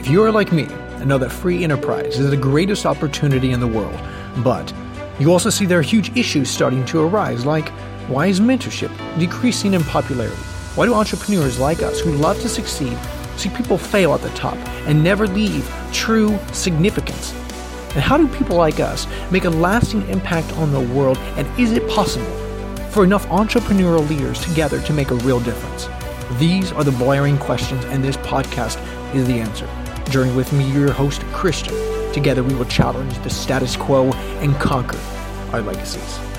If you are like me and know that free enterprise is the greatest opportunity in the world, but you also see there are huge issues starting to arise, like why is mentorship decreasing in popularity? Why do entrepreneurs like us who love to succeed see people fail at the top and never leave true significance? And how do people like us make a lasting impact on the world? And is it possible for enough entrepreneurial leaders together to make a real difference? These are the blaring questions, and this podcast is the answer. Journey with me, your host, Christian. Together, we will challenge the status quo and conquer our legacies.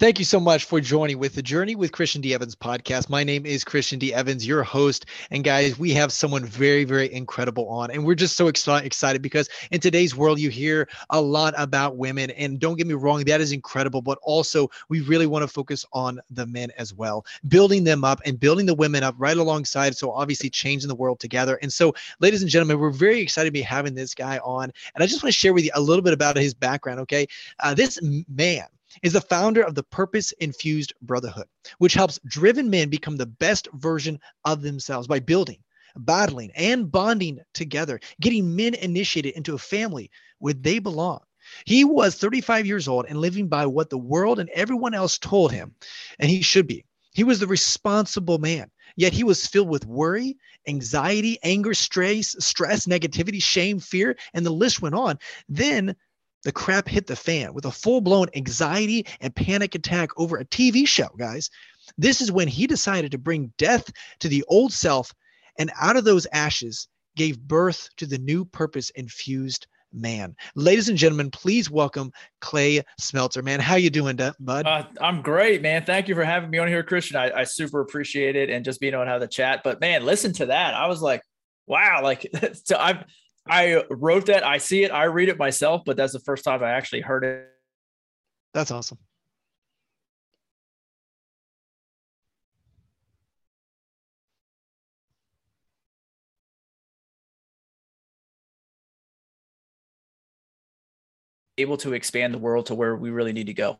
Thank you so much for joining with the Journey with Christian D. Evans podcast. My name is Christian D. Evans, your host. And guys, we have someone very, very incredible on. And we're just so excited because in today's world, you hear a lot about women. And don't get me wrong, that is incredible. But also, we really want to focus on the men as well, building them up and building the women up right alongside. So, obviously, changing the world together. And so, ladies and gentlemen, we're very excited to be having this guy on. And I just want to share with you a little bit about his background. Okay. Uh, this man, is the founder of the Purpose Infused Brotherhood, which helps driven men become the best version of themselves by building, battling, and bonding together, getting men initiated into a family where they belong. He was 35 years old and living by what the world and everyone else told him, and he should be. He was the responsible man, yet he was filled with worry, anxiety, anger, stress, stress, negativity, shame, fear, and the list went on. Then the crap hit the fan with a full blown anxiety and panic attack over a TV show, guys. This is when he decided to bring death to the old self and out of those ashes gave birth to the new purpose infused man. Ladies and gentlemen, please welcome Clay Smelter. Man, how you doing, bud? Uh, I'm great, man. Thank you for having me on here, Christian. I, I super appreciate it and just being to have the chat. But man, listen to that. I was like, wow, like so I've I wrote that. I see it. I read it myself, but that's the first time I actually heard it. That's awesome. Able to expand the world to where we really need to go.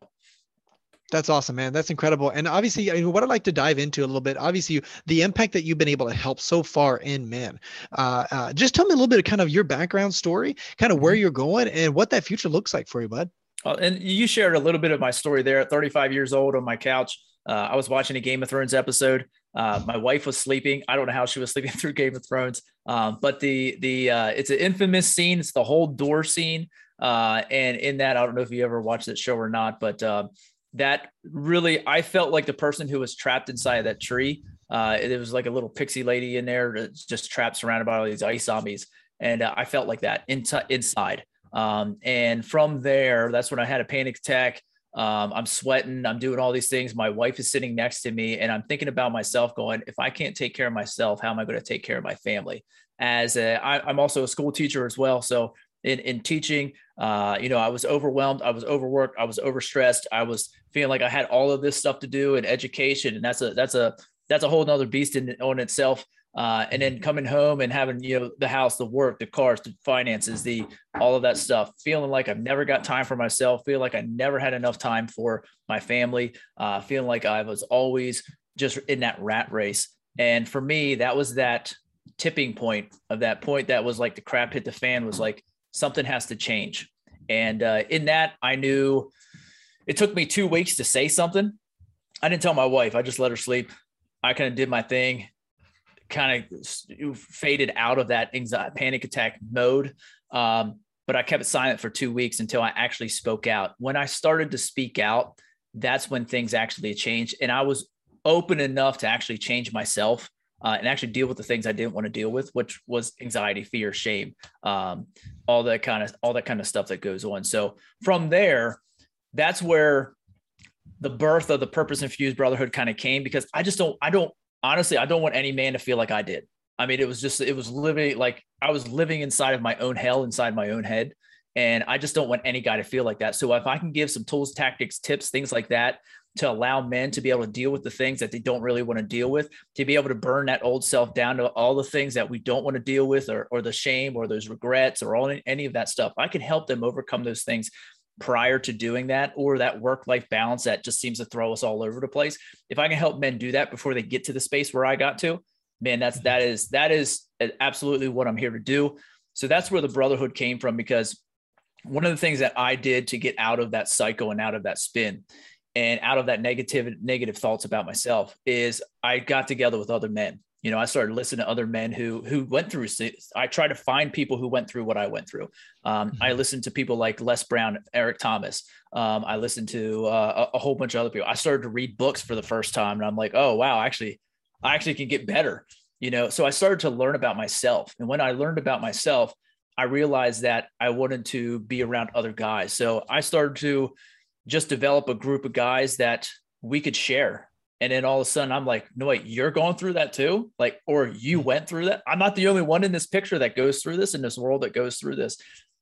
That's awesome, man. That's incredible. And obviously, I mean, what I'd like to dive into a little bit, obviously, the impact that you've been able to help so far in men. Uh, uh, just tell me a little bit of kind of your background story, kind of where mm-hmm. you're going, and what that future looks like for you, bud. Uh, and you shared a little bit of my story there. At 35 years old on my couch, uh, I was watching a Game of Thrones episode. Uh, my wife was sleeping. I don't know how she was sleeping through Game of Thrones, um, but the the uh, it's an infamous scene. It's the whole door scene. Uh, and in that, I don't know if you ever watched that show or not, but that really I felt like the person who was trapped inside that tree. Uh, it was like a little pixie lady in there, just trapped surrounded by all these ice zombies, and uh, I felt like that into, inside. Um, and from there, that's when I had a panic attack. Um, I'm sweating. I'm doing all these things. My wife is sitting next to me, and I'm thinking about myself, going, if I can't take care of myself, how am I going to take care of my family? As a, I, I'm also a school teacher as well, so in, in teaching. Uh, you know, I was overwhelmed, I was overworked, I was overstressed, I was feeling like I had all of this stuff to do in education, and that's a that's a that's a whole nother beast in on itself. Uh, and then coming home and having you know the house, the work, the cars, the finances, the all of that stuff, feeling like I've never got time for myself, feel like I never had enough time for my family, uh, feeling like I was always just in that rat race. And for me, that was that tipping point of that point that was like the crap hit the fan was like something has to change. And uh, in that, I knew it took me two weeks to say something. I didn't tell my wife. I just let her sleep. I kind of did my thing, kind of faded out of that anxiety, panic attack mode. Um, but I kept it silent for two weeks until I actually spoke out. When I started to speak out, that's when things actually changed. And I was open enough to actually change myself uh, and actually deal with the things I didn't want to deal with, which was anxiety, fear, shame, um, all that kind of all that kind of stuff that goes on. So from there, that's where the birth of the purpose infused brotherhood kind of came because I just don't I don't honestly I don't want any man to feel like I did. I mean, it was just it was living like I was living inside of my own hell inside my own head. And I just don't want any guy to feel like that. So if I can give some tools, tactics, tips, things like that to allow men to be able to deal with the things that they don't really want to deal with, to be able to burn that old self down to all the things that we don't want to deal with, or, or the shame, or those regrets, or all any of that stuff. I can help them overcome those things prior to doing that, or that work life balance that just seems to throw us all over the place. If I can help men do that before they get to the space where I got to, man, that's mm-hmm. that is that is absolutely what I'm here to do. So that's where the brotherhood came from because one of the things that I did to get out of that cycle and out of that spin and out of that negative negative thoughts about myself is I got together with other men. You know, I started listening to other men who who went through. I try to find people who went through what I went through. Um, mm-hmm. I listened to people like Les Brown, Eric Thomas. Um, I listened to uh, a, a whole bunch of other people. I started to read books for the first time, and I'm like, oh wow, actually, I actually can get better. You know, so I started to learn about myself, and when I learned about myself, I realized that I wanted to be around other guys. So I started to just develop a group of guys that we could share. And then all of a sudden, I'm like, no, wait, you're going through that too? Like, or you mm-hmm. went through that? I'm not the only one in this picture that goes through this in this world that goes through this.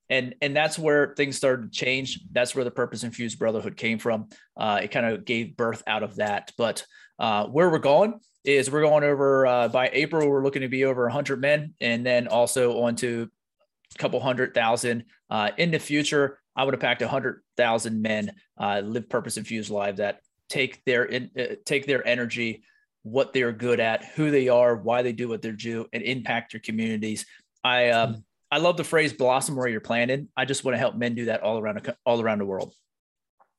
And, and that's where things started to change. That's where the purpose infused brotherhood came from. Uh, it kind of gave birth out of that. But uh, where we're going is we're going over uh, by April, we're looking to be over 100 men and then also on to a couple hundred thousand. Uh, in the future, I would have packed a hundred thousand men uh, live purpose infused lives that take their in, uh, take their energy, what they're good at, who they are, why they do what they do, and impact their communities. I um, mm I love the phrase "blossom where you're planted." I just want to help men do that all around all around the world.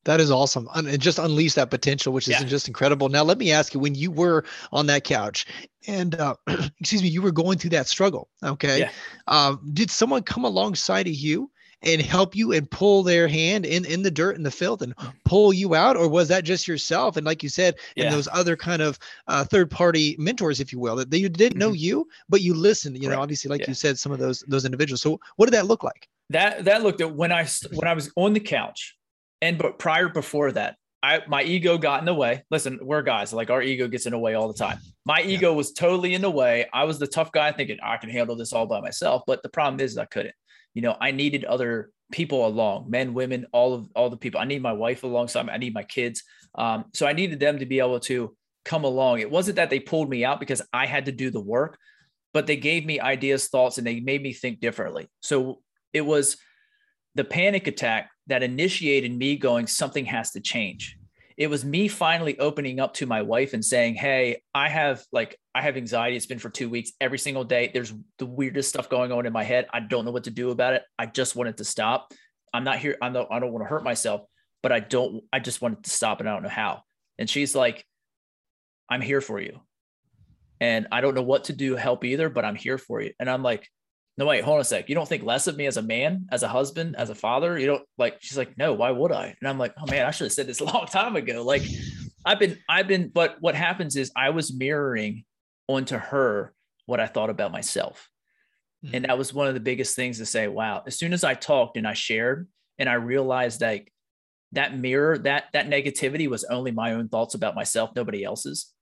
That is awesome. And just unleash that potential, which is yeah. just incredible. Now, let me ask you when you were on that couch and, uh, excuse me, you were going through that struggle. Okay. Yeah. Um, did someone come alongside of you and help you and pull their hand in in the dirt and the filth and pull you out or was that just yourself and like you said yeah. and those other kind of uh, third party mentors if you will that they didn't mm-hmm. know you but you listened you know obviously like yeah. you said some of those those individuals so what did that look like that that looked at when i when i was on the couch and but prior before that I, my ego got in the way. Listen, we're guys, like our ego gets in the way all the time. My ego was totally in the way. I was the tough guy thinking I can handle this all by myself. But the problem is I couldn't you know, I needed other people along, men, women, all of all the people. I need my wife alongside. I need my kids. Um, so I needed them to be able to come along. It wasn't that they pulled me out because I had to do the work, but they gave me ideas, thoughts, and they made me think differently. So it was the panic attack that initiated me going, something has to change it was me finally opening up to my wife and saying, Hey, I have like, I have anxiety. It's been for two weeks every single day. There's the weirdest stuff going on in my head. I don't know what to do about it. I just wanted to stop. I'm not here. I'm I don't want to hurt myself, but I don't, I just wanted to stop and I don't know how. And she's like, I'm here for you. And I don't know what to do help either, but I'm here for you. And I'm like, no, wait, hold on a sec. You don't think less of me as a man, as a husband, as a father? You don't like, she's like, no, why would I? And I'm like, oh man, I should have said this a long time ago. Like, I've been, I've been, but what happens is I was mirroring onto her what I thought about myself. Mm-hmm. And that was one of the biggest things to say, wow, as soon as I talked and I shared and I realized like that mirror, that, that negativity was only my own thoughts about myself, nobody else's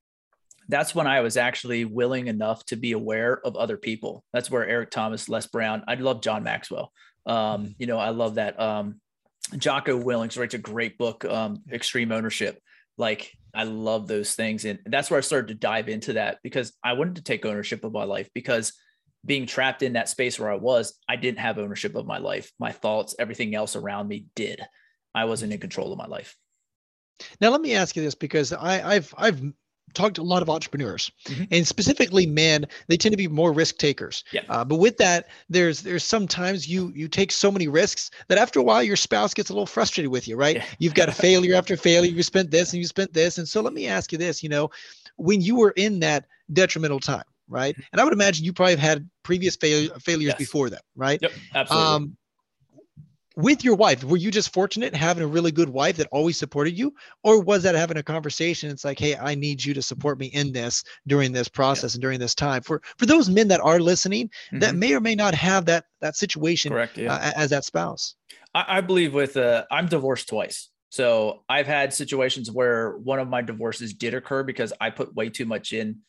that's when I was actually willing enough to be aware of other people. That's where Eric Thomas, Les Brown, I love John Maxwell. Um, mm-hmm. you know, I love that. Um, Jocko Willink writes a great book, um, Extreme Ownership. Like I love those things. And that's where I started to dive into that because I wanted to take ownership of my life because being trapped in that space where I was, I didn't have ownership of my life. My thoughts, everything else around me did. I wasn't in control of my life. Now let me ask you this because I, I've I've talked to a lot of entrepreneurs mm-hmm. and specifically men they tend to be more risk takers yeah. Uh, but with that there's there's sometimes you you take so many risks that after a while your spouse gets a little frustrated with you right yeah. you've got a failure after failure you spent this and you spent this and so let me ask you this you know when you were in that detrimental time right mm-hmm. and i would imagine you probably have had previous fail- failures yes. before that right yep absolutely um, with your wife were you just fortunate having a really good wife that always supported you or was that having a conversation it's like hey i need you to support me in this during this process yeah. and during this time for for those men that are listening mm-hmm. that may or may not have that that situation Correct, yeah. uh, as that spouse I, I believe with uh i'm divorced twice so i've had situations where one of my divorces did occur because i put way too much in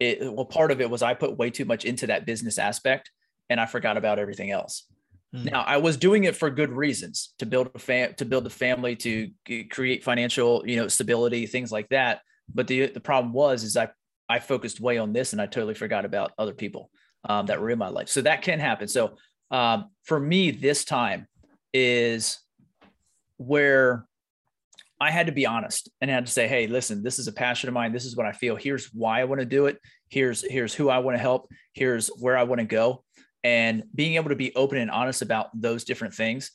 it well part of it was i put way too much into that business aspect and i forgot about everything else Hmm. Now, I was doing it for good reasons to build a fam- to build a family, to g- create financial, you know, stability, things like that. But the the problem was is I I focused way on this and I totally forgot about other people um, that were in my life. So that can happen. So um, for me, this time is where I had to be honest and had to say, hey, listen, this is a passion of mine. This is what I feel. Here's why I want to do it. Here's here's who I want to help. Here's where I want to go. And being able to be open and honest about those different things,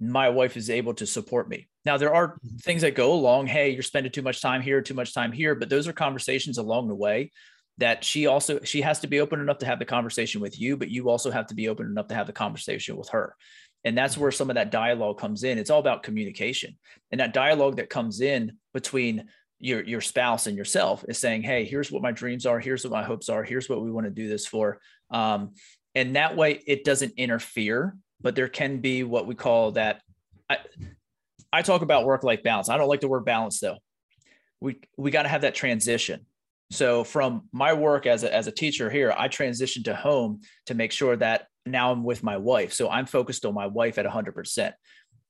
my wife is able to support me. Now there are mm-hmm. things that go along. Hey, you're spending too much time here, too much time here, but those are conversations along the way that she also she has to be open enough to have the conversation with you, but you also have to be open enough to have the conversation with her. And that's where some of that dialogue comes in. It's all about communication. And that dialogue that comes in between your, your spouse and yourself is saying, Hey, here's what my dreams are. Here's what my hopes are. Here's what we want to do this for. Um, and that way it doesn't interfere, but there can be what we call that. I, I talk about work life balance. I don't like the word balance though. We, we got to have that transition. So from my work as a, as a teacher here, I transitioned to home to make sure that now I'm with my wife. So I'm focused on my wife at 100%.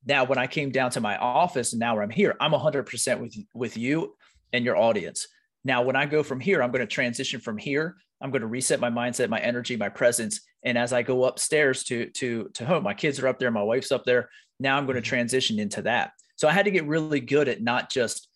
Now, when I came down to my office and now I'm here, I'm 100% with, with you and your audience. Now, when I go from here, I'm going to transition from here. I'm going to reset my mindset, my energy, my presence. And as I go upstairs to, to, to home, my kids are up there, my wife's up there. Now I'm going to mm-hmm. transition into that. So I had to get really good at not just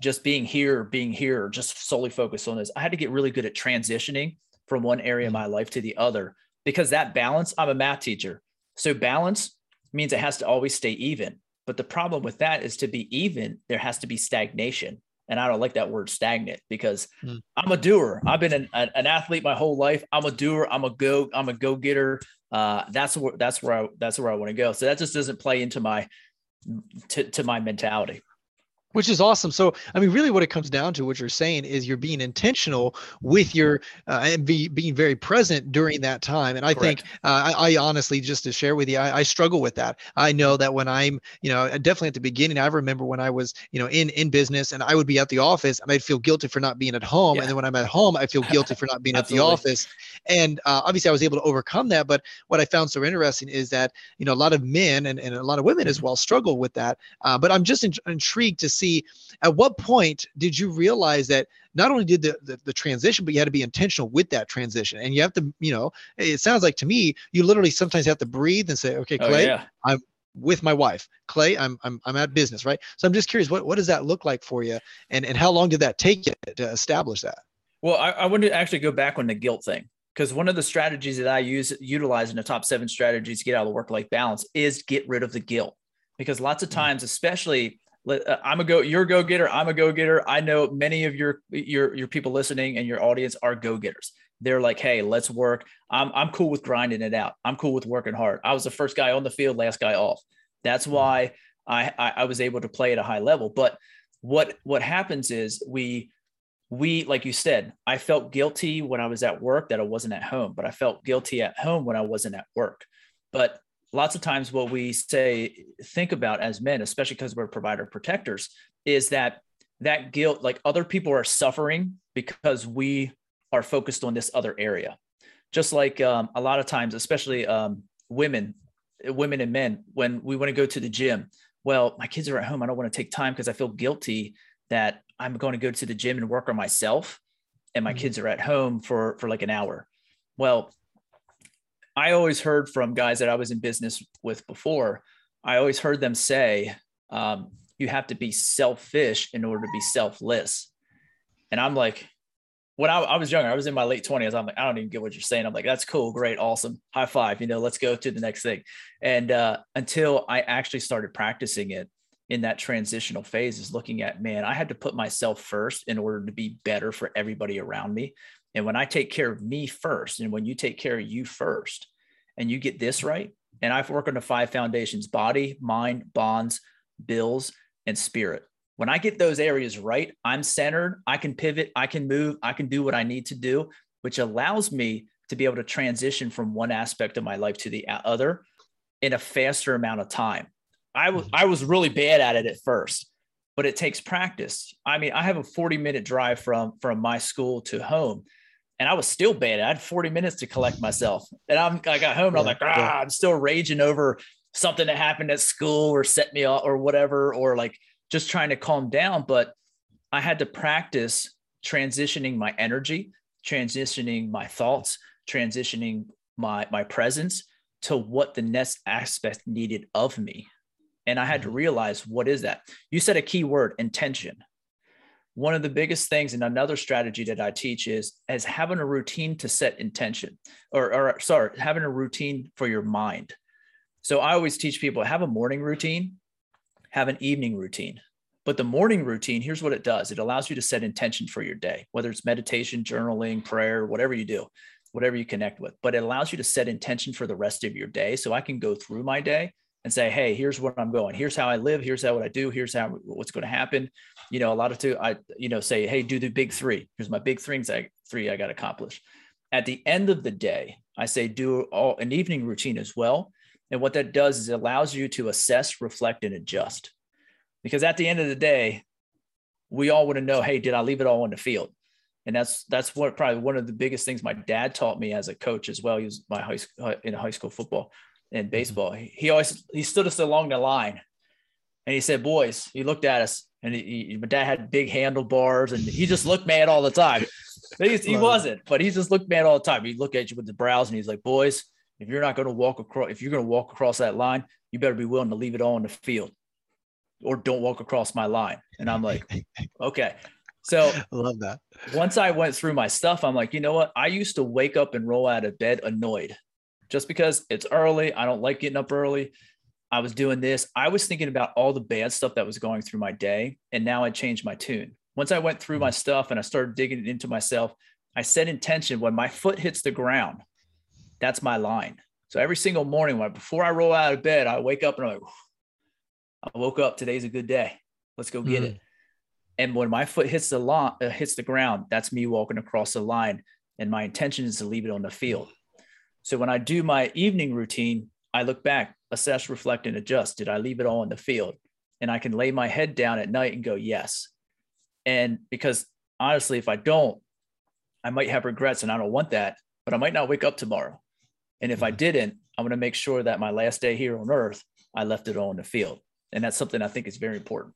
just being here, being here, just solely focused on this. I had to get really good at transitioning from one area of mm-hmm. my life to the other because that balance, I'm a math teacher. So balance means it has to always stay even. But the problem with that is to be even, there has to be stagnation. And I don't like that word stagnant because mm. I'm a doer. I've been an, an, athlete my whole life. I'm a doer. I'm a go. I'm a go getter. Uh, that's where that's where I that's where I want to go. So that just doesn't play into my to, to my mentality which is awesome. So i mean really what it comes down to what you're saying is you're being intentional with your uh, and be, being very present during that time. And i Correct. think uh, I, I, honestly just to share with you I, I, struggle with that. I know that when i'm you know definitely at the beginning i remember when i was you know in in business and i would be at the office and i'd feel guilty for not being at home. Yeah. and then when i'm at home i feel guilty for not being at the office. And uh, obviously i was able to overcome that but what i found so interesting is that you know a lot of men and, and a lot of women as well struggle with that. Uh, but i'm just in, intrigued to see at what point did you realize that not only did the, the, the transition but you had to be intentional with that transition? And you have to you know it sounds like to me you literally sometimes have to breathe and say okay oh, clay oh, yeah. i'm with my wife. Clay I'm, I'm i'm at business right? So i'm just curious what, what does that look like for you? And and how long did that take you to establish that? Well i, I want to actually go back on the guilt thing because one of the strategies that i use utilize in the top seven strategies to get out of the work life balance is get rid of the guilt. Because lots of mm. times especially I'm a go, you're a go getter. I'm a go getter. I know many of your your your people listening and your audience are go getters. They're like, hey, let's work. I'm I'm cool with grinding it out. I'm cool with working hard. I was the first guy on the field, last guy off. That's mm-hmm. why I I, I was able to play at a high level. But what what happens is we we like you said i felt guilty when i was at work that i wasn't at home but i felt guilty at home when i wasn't at work but lots of times what we say think about as men especially because we're provider protectors is that that guilt like other people are suffering because we are focused on this other area just like um, a lot of times especially um, women women and men when we want to go to the gym well my kids are at home i don't want to take time because i feel guilty that i'm going to go to the gym and work on myself and my mm-hmm. kids are at home for for like an hour well I always heard from guys that I was in business with before, I always heard them say, um, you have to be selfish in order to be selfless. And I'm like, when I, I, was younger, I was in my late 20s. I'm like, I don't even get what you're saying. I'm like, that's cool, great, awesome, high five. You know, let's go to the next thing. And uh, until I actually started practicing it in that transitional phase, is looking at, man, I had to put myself first in order to be better for everybody around me. And when I take care of me first, and when you take care of you first, and you get this right, and I've worked on the five foundations body, mind, bonds, bills, and spirit. When I get those areas right, I'm centered, I can pivot, I can move, I can do what I need to do, which allows me to be able to transition from one aspect of my life to the other in a faster amount of time. I was mm-hmm. I was really bad at it at first but it takes practice. I mean, I have a 40 minute drive from from my school to home and I was still bad. I had 40 minutes to collect myself. And I'm, I got home and I was like, ah, I'm still raging over something that happened at school or set me off or whatever, or like just trying to calm down. But I had to practice transitioning my energy, transitioning my thoughts, transitioning my, my presence to what the next aspect needed of me. And I had to mm-hmm. realize what is that? You said a key word, intention. One of the biggest things, and another strategy that I teach is as having a routine to set intention, or, or sorry, having a routine for your mind. So I always teach people have a morning routine, have an evening routine. But the morning routine, here's what it does it allows you to set intention for your day, whether it's meditation, journaling, prayer, whatever you do, whatever you connect with. But it allows you to set intention for the rest of your day. So I can go through my day and say, hey, here's what I'm going. Here's how I live. Here's how what I do. Here's how what's going to happen. You know, a lot of two, I, you know, say, hey, do the big three. Here's my big things I three I got to accomplish. At the end of the day, I say do all an evening routine as well. And what that does is it allows you to assess, reflect, and adjust. Because at the end of the day, we all want to know, hey, did I leave it all on the field? And that's that's what probably one of the biggest things my dad taught me as a coach as well. He was my high in high school football and mm-hmm. baseball. Mm-hmm. He always he stood us along the line, and he said, "Boys," he looked at us, and he, he, my dad had big handlebars, and he just looked mad all the time. he, he wasn't, but he just looked mad all the time. He'd look at you with the brows, and he's like, "Boys, if you're not going to walk across, if you're going to walk across that line, you better be willing to leave it all on the field, or don't walk across my line." And I'm like, "Okay." So I love that. Once I went through my stuff, I'm like, you know what? I used to wake up and roll out of bed annoyed just because it's early. I don't like getting up early. I was doing this. I was thinking about all the bad stuff that was going through my day. And now I changed my tune. Once I went through my mm-hmm. stuff and I started digging into myself, I set intention when my foot hits the ground, that's my line. So every single morning, when before I roll out of bed, I wake up and I'm like, I woke up. Today's a good day. Let's go get mm. it. And when my foot hits the line, uh, hits the ground, that's me walking across the line. And my intention is to leave it on the field. So when I do my evening routine, I look back, assess, reflect, and adjust. Did I leave it all in the field? And I can lay my head down at night and go, yes. And because honestly, if I don't, I might have regrets and I don't want that, but I might not wake up tomorrow. And if I mm-hmm. didn't, I'm going to make sure that my last day here on earth, I left it all in the field. And that's something I think is very important.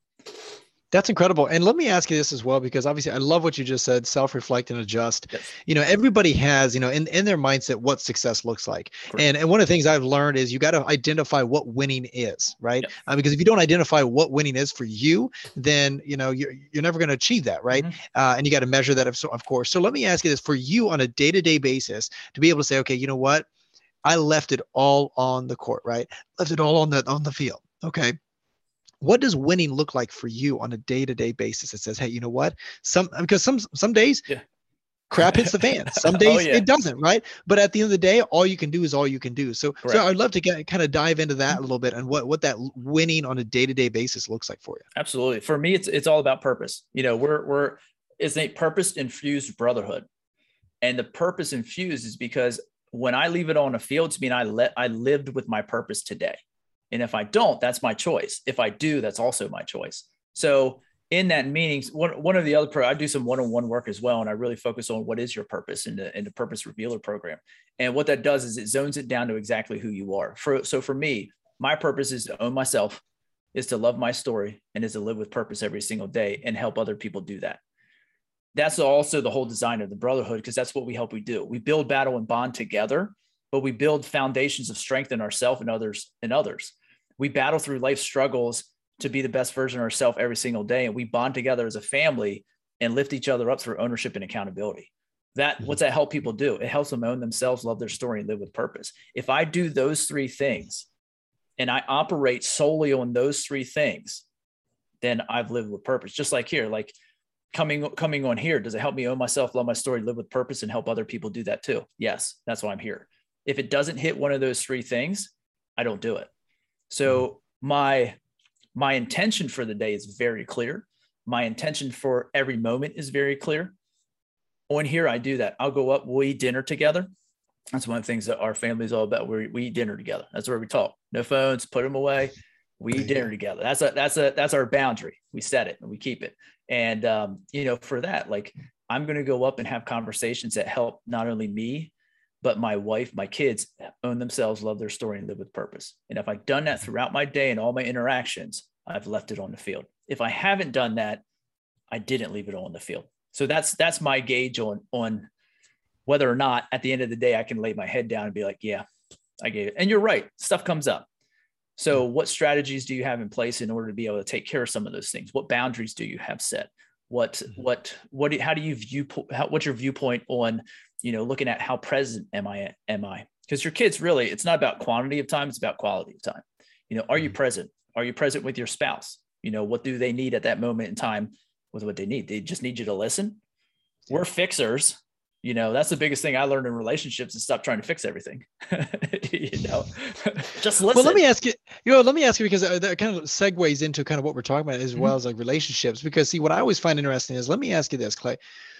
That's incredible. And let me ask you this as well, because obviously I love what you just said, self-reflect and adjust. Yes. You know, everybody has, you know, in, in their mindset what success looks like. And, and one of the things I've learned is you got to identify what winning is, right? Yep. Uh, because if you don't identify what winning is for you, then, you know, you're, you're never going to achieve that, right? Mm-hmm. Uh, and you got to measure that, of, of course. So let me ask you this for you on a day-to-day basis to be able to say, okay, you know what? I left it all on the court, right? Left it all on the on the field. Okay what does winning look like for you on a day-to-day basis it says hey you know what? Some uh, because some some days yeah. crap hits the fan. Some oh, days oh, yeah. it doesn't right? But at the end of the day all you can do is all you can do. So Correct. so i'd love to get kind of dive into that a mm-hmm. little bit and what what that winning on a day-to-day basis looks like for you. Absolutely. For me it's it's all about purpose. You know we're we're it's a purpose infused brotherhood. And the purpose infused is because when i leave it on a field to me and i let i lived with my purpose today and if I don't, that's my choice. If I do, that's also my choice. So in that meetings, one, one of the other, pro, I do some one-on-one work as well. And I really focus on what is your purpose in the, in the purpose revealer program. And what that does is it zones it down to exactly who you are. For, so for me, my purpose is to own myself, is to love my story and is to live with purpose every single day and help other people do that. That's also the whole design of the brotherhood, because that's what we help we do. We build battle and bond together, but we build foundations of strength in ourselves and others and others we battle through life struggles to be the best version of ourselves every single day and we bond together as a family and lift each other up through ownership and accountability. That mm-hmm. what's that help people do? It helps them own themselves love their story and live with purpose. If i do those three things and i operate solely on those three things then i've lived with purpose. Just like here like coming coming on here does it help me own myself love my story live with purpose and help other people do that too? Yes that's why i'm here. If it doesn't hit one of those three things i don't do it so my my intention for the day is very clear. My intention for every moment is very clear. On here, I do that. I'll go up, we'll eat dinner together. That's one of the things that our family is all about. We, we eat dinner together. That's where we talk. No phones, put them away. We eat dinner together. That's a that's a that's our boundary. We set it and we keep it. And um, you know, for that, like I'm going to go up and have conversations that help not only me but my wife, my kids own themselves, love their story, and live with purpose. And if I've done that throughout my day and all my interactions, I've left it on the field. If I haven't done that, I didn't leave it on the field. So that's that's my gauge on on whether or not at the end of the day I can lay my head down and be like, yeah, I gave it. And you're right, stuff comes up. So, what strategies do you have in place in order to be able to take care of some of those things? What boundaries do you have set? What, mm-hmm. what, what? How do you view? How, what's your viewpoint on, you know, looking at how present am I? Am I? Because your kids really, it's not about quantity of time; it's about quality of time. You know, are you mm-hmm. present? Are you present with your spouse? You know, what do they need at that moment in time with what they need? They just need you to listen. We're fixers you know that's the biggest thing i learned in relationships is stop trying to fix everything you know just listen well let me ask you you know let me ask you because uh, that kind of segues into kind of what we're talking about as mm-hmm. well as like relationships because see what i always find interesting is let me ask you this clay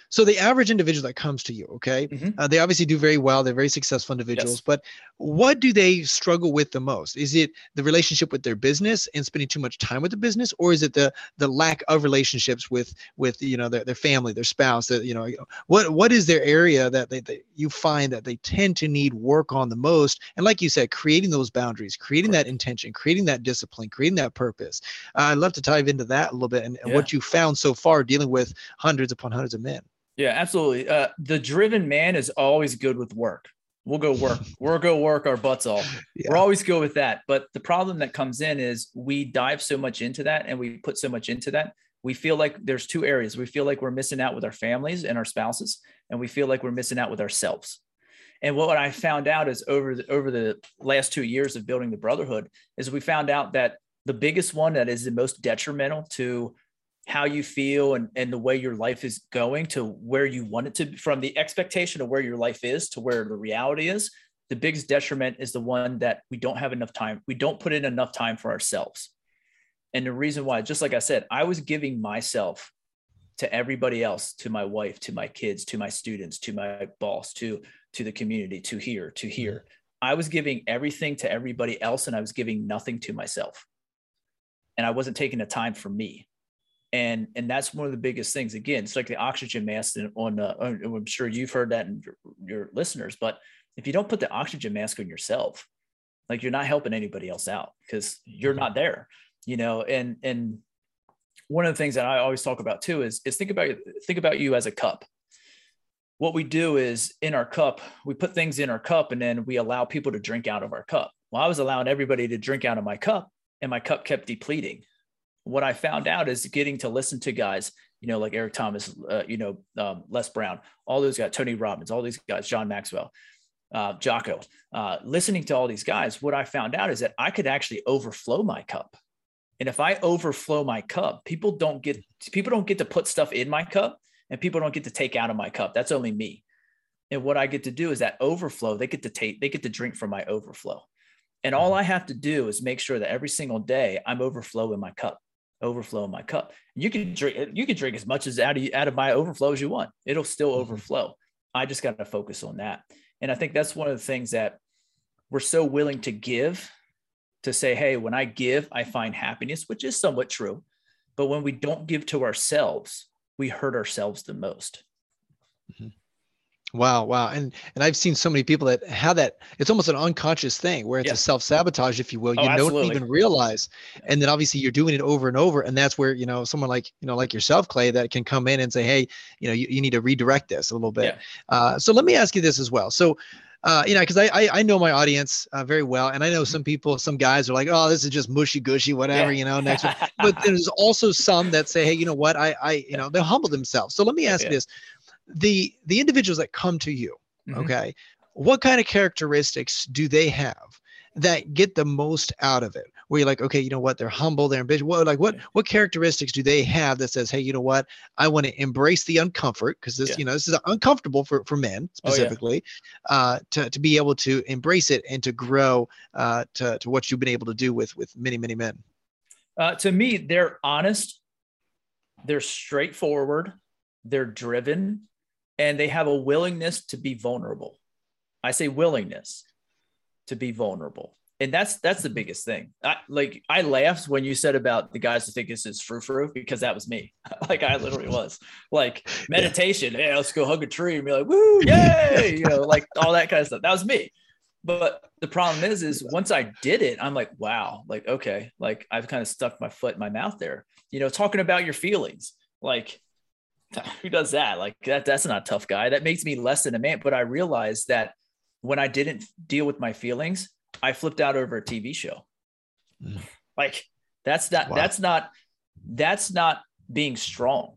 so the average individual that comes to you, okay, mm-hmm. uh, they obviously do very well. They're very successful individuals, yes. but what do they struggle with the most? Is it the relationship with their business and spending too much time with the business, or is it the the lack of relationships with with you know their, their family, their spouse? That you know what what is their area that they, they you find that they tend to need work on the most? And like you said, creating those boundaries, creating that intention, creating that discipline, creating that purpose. Uh, I'd love to dive into that a little bit and, and yeah. what you found so far dealing with hundreds upon hundreds of men. Yeah, absolutely. Uh, the driven man is always good with work. We'll go work. We'll go work our butts off. Yeah. We're always good with that. But the problem that comes in is we dive so much into that and we put so much into that. We feel like there's two areas. We feel like we're missing out with our families and our spouses, and we feel like we're missing out with ourselves. And what I found out is over the, over the last two years of building the brotherhood is we found out that the biggest one that is the most detrimental to how you feel and, and the way your life is going to where you want it to from the expectation of where your life is to where the reality is the biggest detriment is the one that we don't have enough time we don't put in enough time for ourselves. And the reason why just like i said i was giving myself to everybody else to my wife to my kids to my students to my boss to to the community to here to mm-hmm. here. I was giving everything to everybody else and i was giving nothing to myself. And i wasn't taking the time for me and and that's one of the biggest things. Again it's like the oxygen mask on uh, i'm sure you've heard that in your, your, listeners but if you don't put the oxygen mask on yourself like you're not helping anybody else out because you're not there you know and and one of the things that i always talk about too is is think about think about you as a cup. What we do is in our cup we put things in our cup and then we allow people to drink out of our cup. Well i was allowing everybody to drink out of my cup and my cup kept depleting what I found out is getting to listen to guys, you know, like Eric Thomas, uh, you know, um, Les Brown, all those guys, Tony Robbins, all these guys, John Maxwell, uh, Jocko, uh, listening to all these guys, what I found out is that I could actually overflow my cup. And if I overflow my cup, people don't get people don't get to put stuff in my cup, and people don't get to take out of my cup. That's only me. And what I get to do is that overflow. They get to take. They get to drink from my overflow. And all I have to do is make sure that every single day I'm overflowing my cup overflow in my cup. You can drink you can drink as much as out of out of my overflow as you want. It'll still mm-hmm. overflow. I just got to focus on that. And I think that's one of the things that we're so willing to give to say, hey, when I give, I find happiness, which is somewhat true. But when we don't give to ourselves, we hurt ourselves the most. Mm-hmm. Wow, wow. And and I've seen so many people that have that it's almost an unconscious thing where it's a self-sabotage, if you will. Oh, you don't even realize. And then obviously you're doing it over and over. And that's where, you know, someone like, you know, like yourself, Clay, that can come in and say, Hey, you know, you, you need to redirect this a little bit. Yeah. Uh, so let me ask you this as well. So uh, you know, because I, I, I know my audience uh, very well, and I know some people, some guys are like, oh, this is just mushy gushy, whatever, yeah. you know. Next, but there's also some that say, hey, you know what, I I you know they humble themselves. So let me ask yeah. this: the the individuals that come to you mm-hmm. okay what kind of characteristics do they have that get the most out of it where you're like okay you know what they're humble they're ambitious what like what what characteristics do they have that says hey you know what i want to embrace the uncomfort because this yeah. you know this is uncomfortable for for men specifically oh, yeah. uh to, to be able to embrace it and to grow uh to, to what you've been able to do with with many many men uh to me they're honest they're straightforward they're driven and they have a willingness to be vulnerable. I say willingness to be vulnerable. And that's that's the biggest thing. I like I laughed when you said about the guys who think this is frou frou because that was me. like I literally was like meditation. Yeah. Hey, let's go hug a tree and be like, woo, yay, you know, like all that kind of stuff. That was me. But the problem is, is once I did it, I'm like, wow, like okay, like I've kind of stuck my foot in my mouth there. You know, talking about your feelings, like who does that? Like that, that's not a tough guy. That makes me less than a man. But I realized that when I didn't deal with my feelings, I flipped out over a TV show. Mm. Like that's not wow. that's not that's not being strong.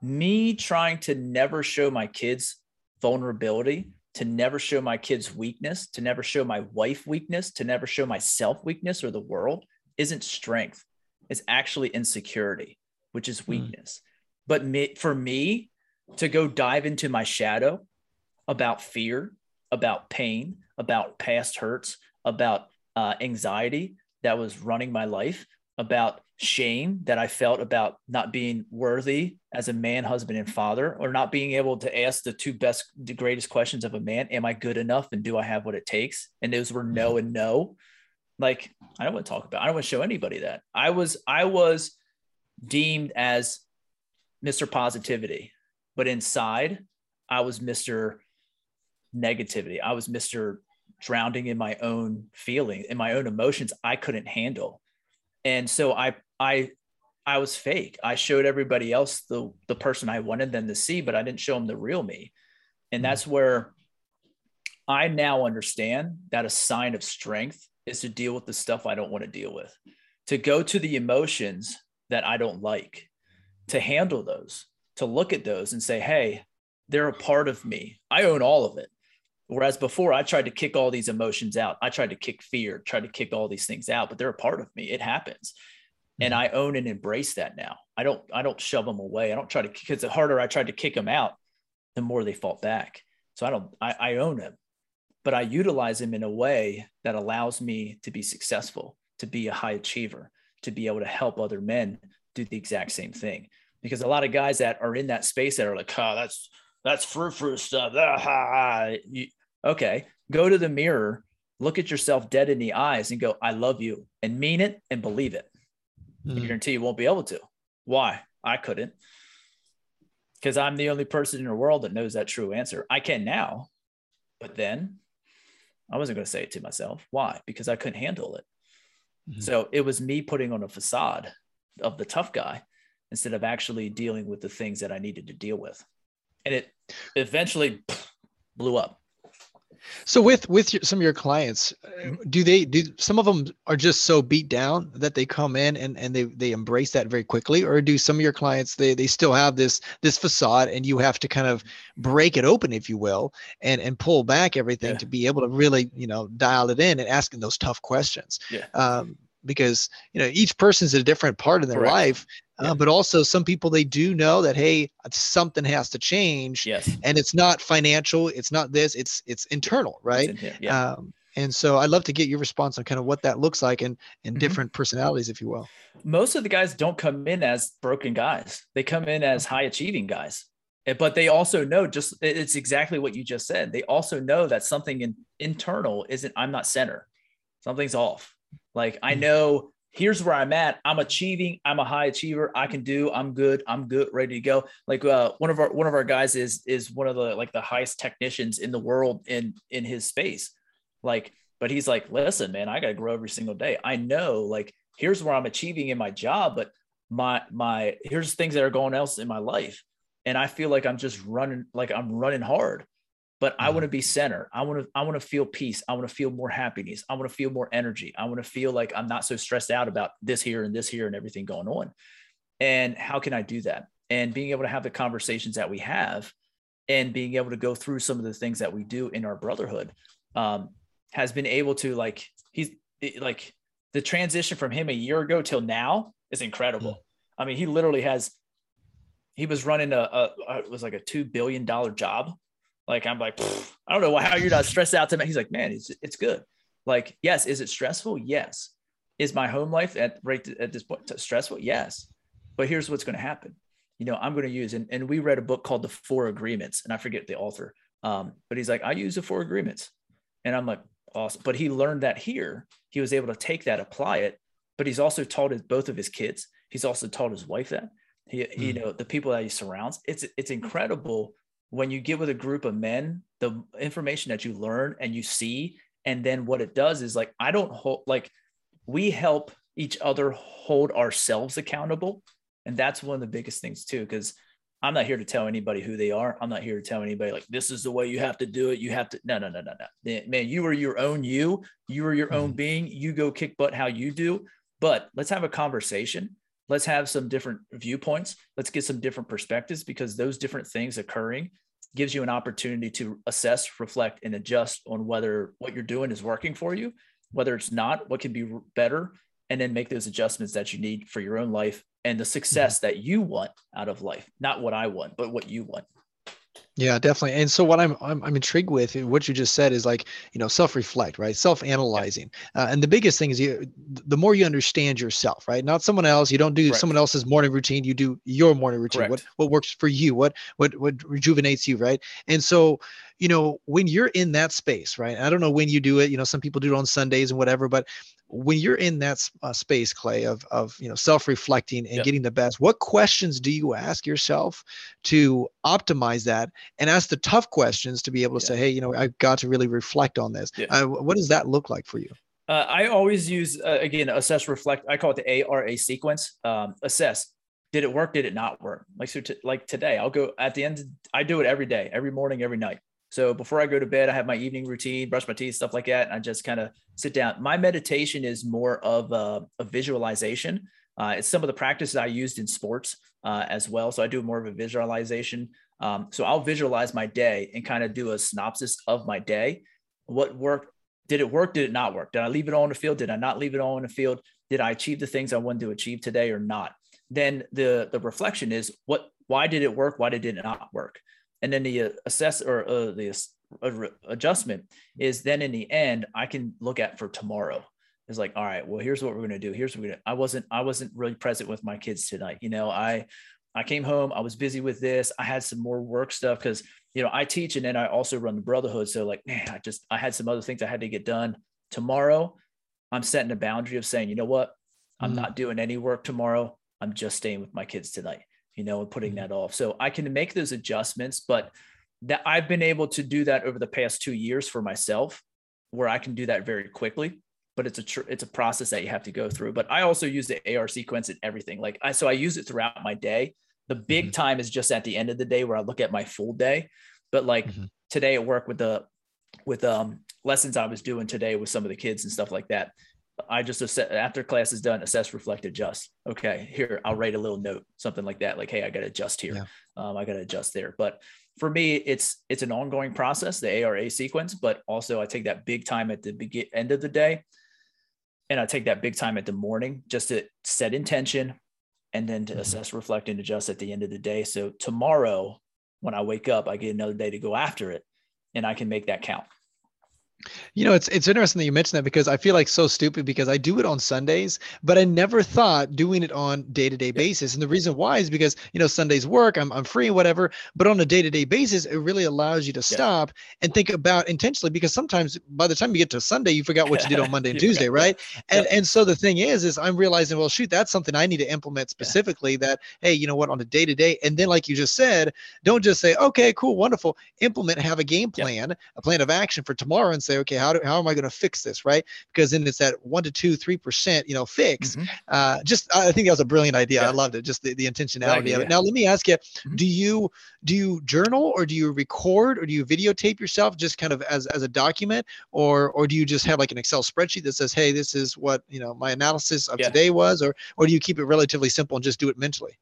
Me trying to never show my kids vulnerability, to never show my kids weakness, to never show my wife weakness, to never show myself weakness or the world isn't strength. It's actually insecurity, which is hmm. weakness. Mm. But me, for me to go dive into my shadow about fear, about pain, about past hurts, about uh, anxiety that was running my life, about shame that I felt about not being worthy as a man, husband, and father, or not being able to ask the two best, the greatest questions of a man Am I good enough? And do I have what it takes? And those were no and no. Like, I don't want to talk about, I don't want to show anybody that. I was, I was deemed as Mr. Positivity, but inside, I was Mr. Negativity. I was Mr. Drowning in my own feeling, in my own emotions I couldn't handle. And so I I I was fake. I showed everybody else the the person I wanted them to see, but I didn't show them the real me. And that's mm. where I now understand that a sign of strength is to deal with the stuff I don't want to deal with, to go to the emotions that I don't like, to handle those, to look at those and say, hey, they're a part of me. I own all of it. Whereas before, I tried to kick all these emotions out. I tried to kick fear, tried to kick all these things out, but they're a part of me. It happens and mm-hmm. I own and embrace that now. I don't I don't shove them away. I don't try to because the harder I tried to kick them out, the more they fought back. So I don't I, I own them, but I utilize them in a way that allows me to be successful, to be a high achiever, to be able to help other men do the exact same thing. Because a lot of guys that are in that space that are like, oh, that's that's frou frou stuff. Ah, you, okay, go to the mirror, look at yourself dead in the eyes, and go, I love you, and mean it and believe it mm. I guarantee you won't be able to. Why? I couldn't. Because I'm the only person in the world that knows that true answer. I can now, but then I wasn't going to say it to myself. Why? Because I couldn't handle it. Mm-hmm. So it was me putting on a facade of the tough guy instead of actually dealing with the things that I needed to deal with. And it eventually blew up. So with with your, some of your clients, uh, do they do some of them are just so beat down that they come in and and they they embrace that very quickly, or do some of your clients they they still have this this facade and you have to kind of break it open, if you will, and and pull back everything yeah. to be able to really you know dial it in and asking those tough questions. Yeah. Um, because you know each person's a different part of their Correct. life uh, but also some people they do know that hey something has to change yes. and it's not financial it's not this it's it's internal right? it's in yeah. Um, and so i'd love to get your response on kind of what that looks like and and mm-hmm. different personalities if you will. Most of the guys don't come in as broken guys. They come in as high achieving guys. Eh, but they also know just it's exactly what you just said. They also know that something in, internal isn't i'm not center. Something's off. Like i mm. know here's where I'm at. I'm achieving. I'm a high achiever. I can do. I'm good. I'm good. Ready to go. Like uh, one of our one of our guys is is one of the like the highest technicians in the world in in his space. Like, but he's like, listen, man, I got to grow every single day. I know. Like, here's where I'm achieving in my job, but my my here's things that are going else in my life, and I feel like I'm just running like I'm running hard but I want to mm-hmm. be center. I want to I want to feel peace. I want to feel more happiness. I want to feel more energy. I want to feel like I'm not so stressed out about this here and this here and everything going on. And how can I do that? And being able to have the conversations that we have and being able to go through some of the things that we do in our brotherhood um, has been able to like he's like the transition from him a year ago till now is incredible. Mm-hmm. I mean, he literally has he was running a, a, a it was like a two billion dollar job like I'm like, I don't know how you're not stressed out to me. He's like, man, it's it's good. Like, yes, is it stressful? Yes. Is my home life at right at this point stressful? Yes. But here's what's going to happen. You know, I'm going to use and, and we read a book called The Four Agreements, and I forget the author. Um, but he's like, I use the four agreements. And I'm like, awesome. But he learned that here. He was able to take that, apply it, but he's also taught his both of his kids. He's also taught his wife that. He, mm. you know, the people that he surrounds. It's it's incredible when you get with a group of men, the information that you learn and you see, and then what it does is like, I don't hold, like, we help each other hold ourselves accountable. And that's one of the biggest things, too, because I'm not here to tell anybody who they are. I'm not here to tell anybody like this is the way you have to do it. You have to no no no no no. Man, you are your own you. You are your own mm-hmm. being. You go kick butt how you do. but let's have a conversation. Let's have some different viewpoints. Let's get some different perspectives because those different things occurring gives you an opportunity to assess, reflect, and adjust on whether what you're doing is working for you, whether it's not, what can be better, and then make those adjustments that you need for your own life and the success mm-hmm. that you want out of life, not what I want, but what you want. Yeah, definitely. And so what I'm, I'm I'm intrigued with what you just said is like you know self-reflect, right? Self-analyzing. Uh, and the biggest thing is you the more you understand yourself, right? Not someone else. You don't do Correct. someone else's morning routine. You do your morning routine. Correct. What what works for you? What what what rejuvenates you, right? And so you know when you're in that space, right? I don't know when you do it. You know, some people do it on Sundays and whatever, but when you're in that uh, space clay of of you know self-reflecting and yep. getting the best what questions do you ask yourself to optimize that and ask the tough questions to be able to yeah. say hey you know i've got to really reflect on this yeah. uh, what does that look like for you uh, i always use uh, again assess reflect i call it the ara sequence um, assess did it work did it not work like so t- like today i'll go at the end i do it every day every morning every night so before I go to bed, I have my evening routine, brush my teeth, stuff like that. And I just kind of sit down. My meditation is more of a, a visualization. Uh, it's some of the practices I used in sports uh, as well. So I do more of a visualization. Um, so I'll visualize my day and kind of do a synopsis of my day. What worked? Did it work? Did it not work? Did I leave it all in the field? Did I not leave it all in the field? Did I achieve the things I wanted to achieve today or not? Then the the reflection is what? Why did it work? Why did it not work? And then the uh, assess or uh, the adjustment is then in the end i can look at for tomorrow. It's like all right well here's what we're going to do. Here's what we're going to i wasn't i wasn't really present with my kids tonight you know? I i came home i was busy with this i had some more work stuff because you know i teach and then i also run the brotherhood so like man i just i had some other things i had to get done. Tomorrow i'm setting a boundary of saying you know what? I'm mm-hmm. not doing any work tomorrow. I'm just staying with my kids tonight you know, and putting mm-hmm. that off. So I can make those adjustments, but that I've been able to do that over the past two years for myself, where I can do that very quickly. But it's a tr- it's a process that you have to go through. But I also use the AR sequence and everything. Like I so I use it throughout my day. The big mm-hmm. time is just at the end of the day where I look at my full day. But like mm-hmm. today at work with the with um lessons I was doing today with some of the kids and stuff like that. I just assess, after class is done, assess, reflect, adjust. Okay, here I'll write a little note, something like that, like, hey, I got to adjust here. Yeah. Um, I got to adjust there. But for me, it's it's an ongoing process, the ARA sequence. But also, I take that big time at the begin end of the day, and I take that big time at the morning just to set intention, and then to mm-hmm. assess, reflect, and adjust at the end of the day. So tomorrow, when I wake up, I get another day to go after it, and I can make that count. You know, it's it's interesting that you mentioned that because I feel like so stupid because I do it on Sundays, but I never thought doing it on day-to-day basis. And the reason why is because, you know, Sundays work, I'm I'm free and whatever, but on a day-to-day basis, it really allows you to stop yeah. and think about intentionally because sometimes by the time you get to Sunday, you forgot what you did on Monday and Tuesday, right? And and so the thing is is I'm realizing, well, shoot, that's something I need to implement specifically yeah. that hey, you know what, on a day-to-day and then like you just said, don't just say, "Okay, cool, wonderful." Implement, have a game plan, a plan of action for tomorrow and say, okay, how do how am I going to fix this, right? Because then it's that one to two, three percent, you know, fix. Mm-hmm. Uh, just I think that was a brilliant idea. Yeah. I loved it. Just the, the intentionality of it. Now let me ask you: mm-hmm. Do you do you journal or do you record or do you videotape yourself just kind of as as a document, or or do you just have like an Excel spreadsheet that says, hey, this is what you know my analysis of yeah. today was, or or do you keep it relatively simple and just do it mentally?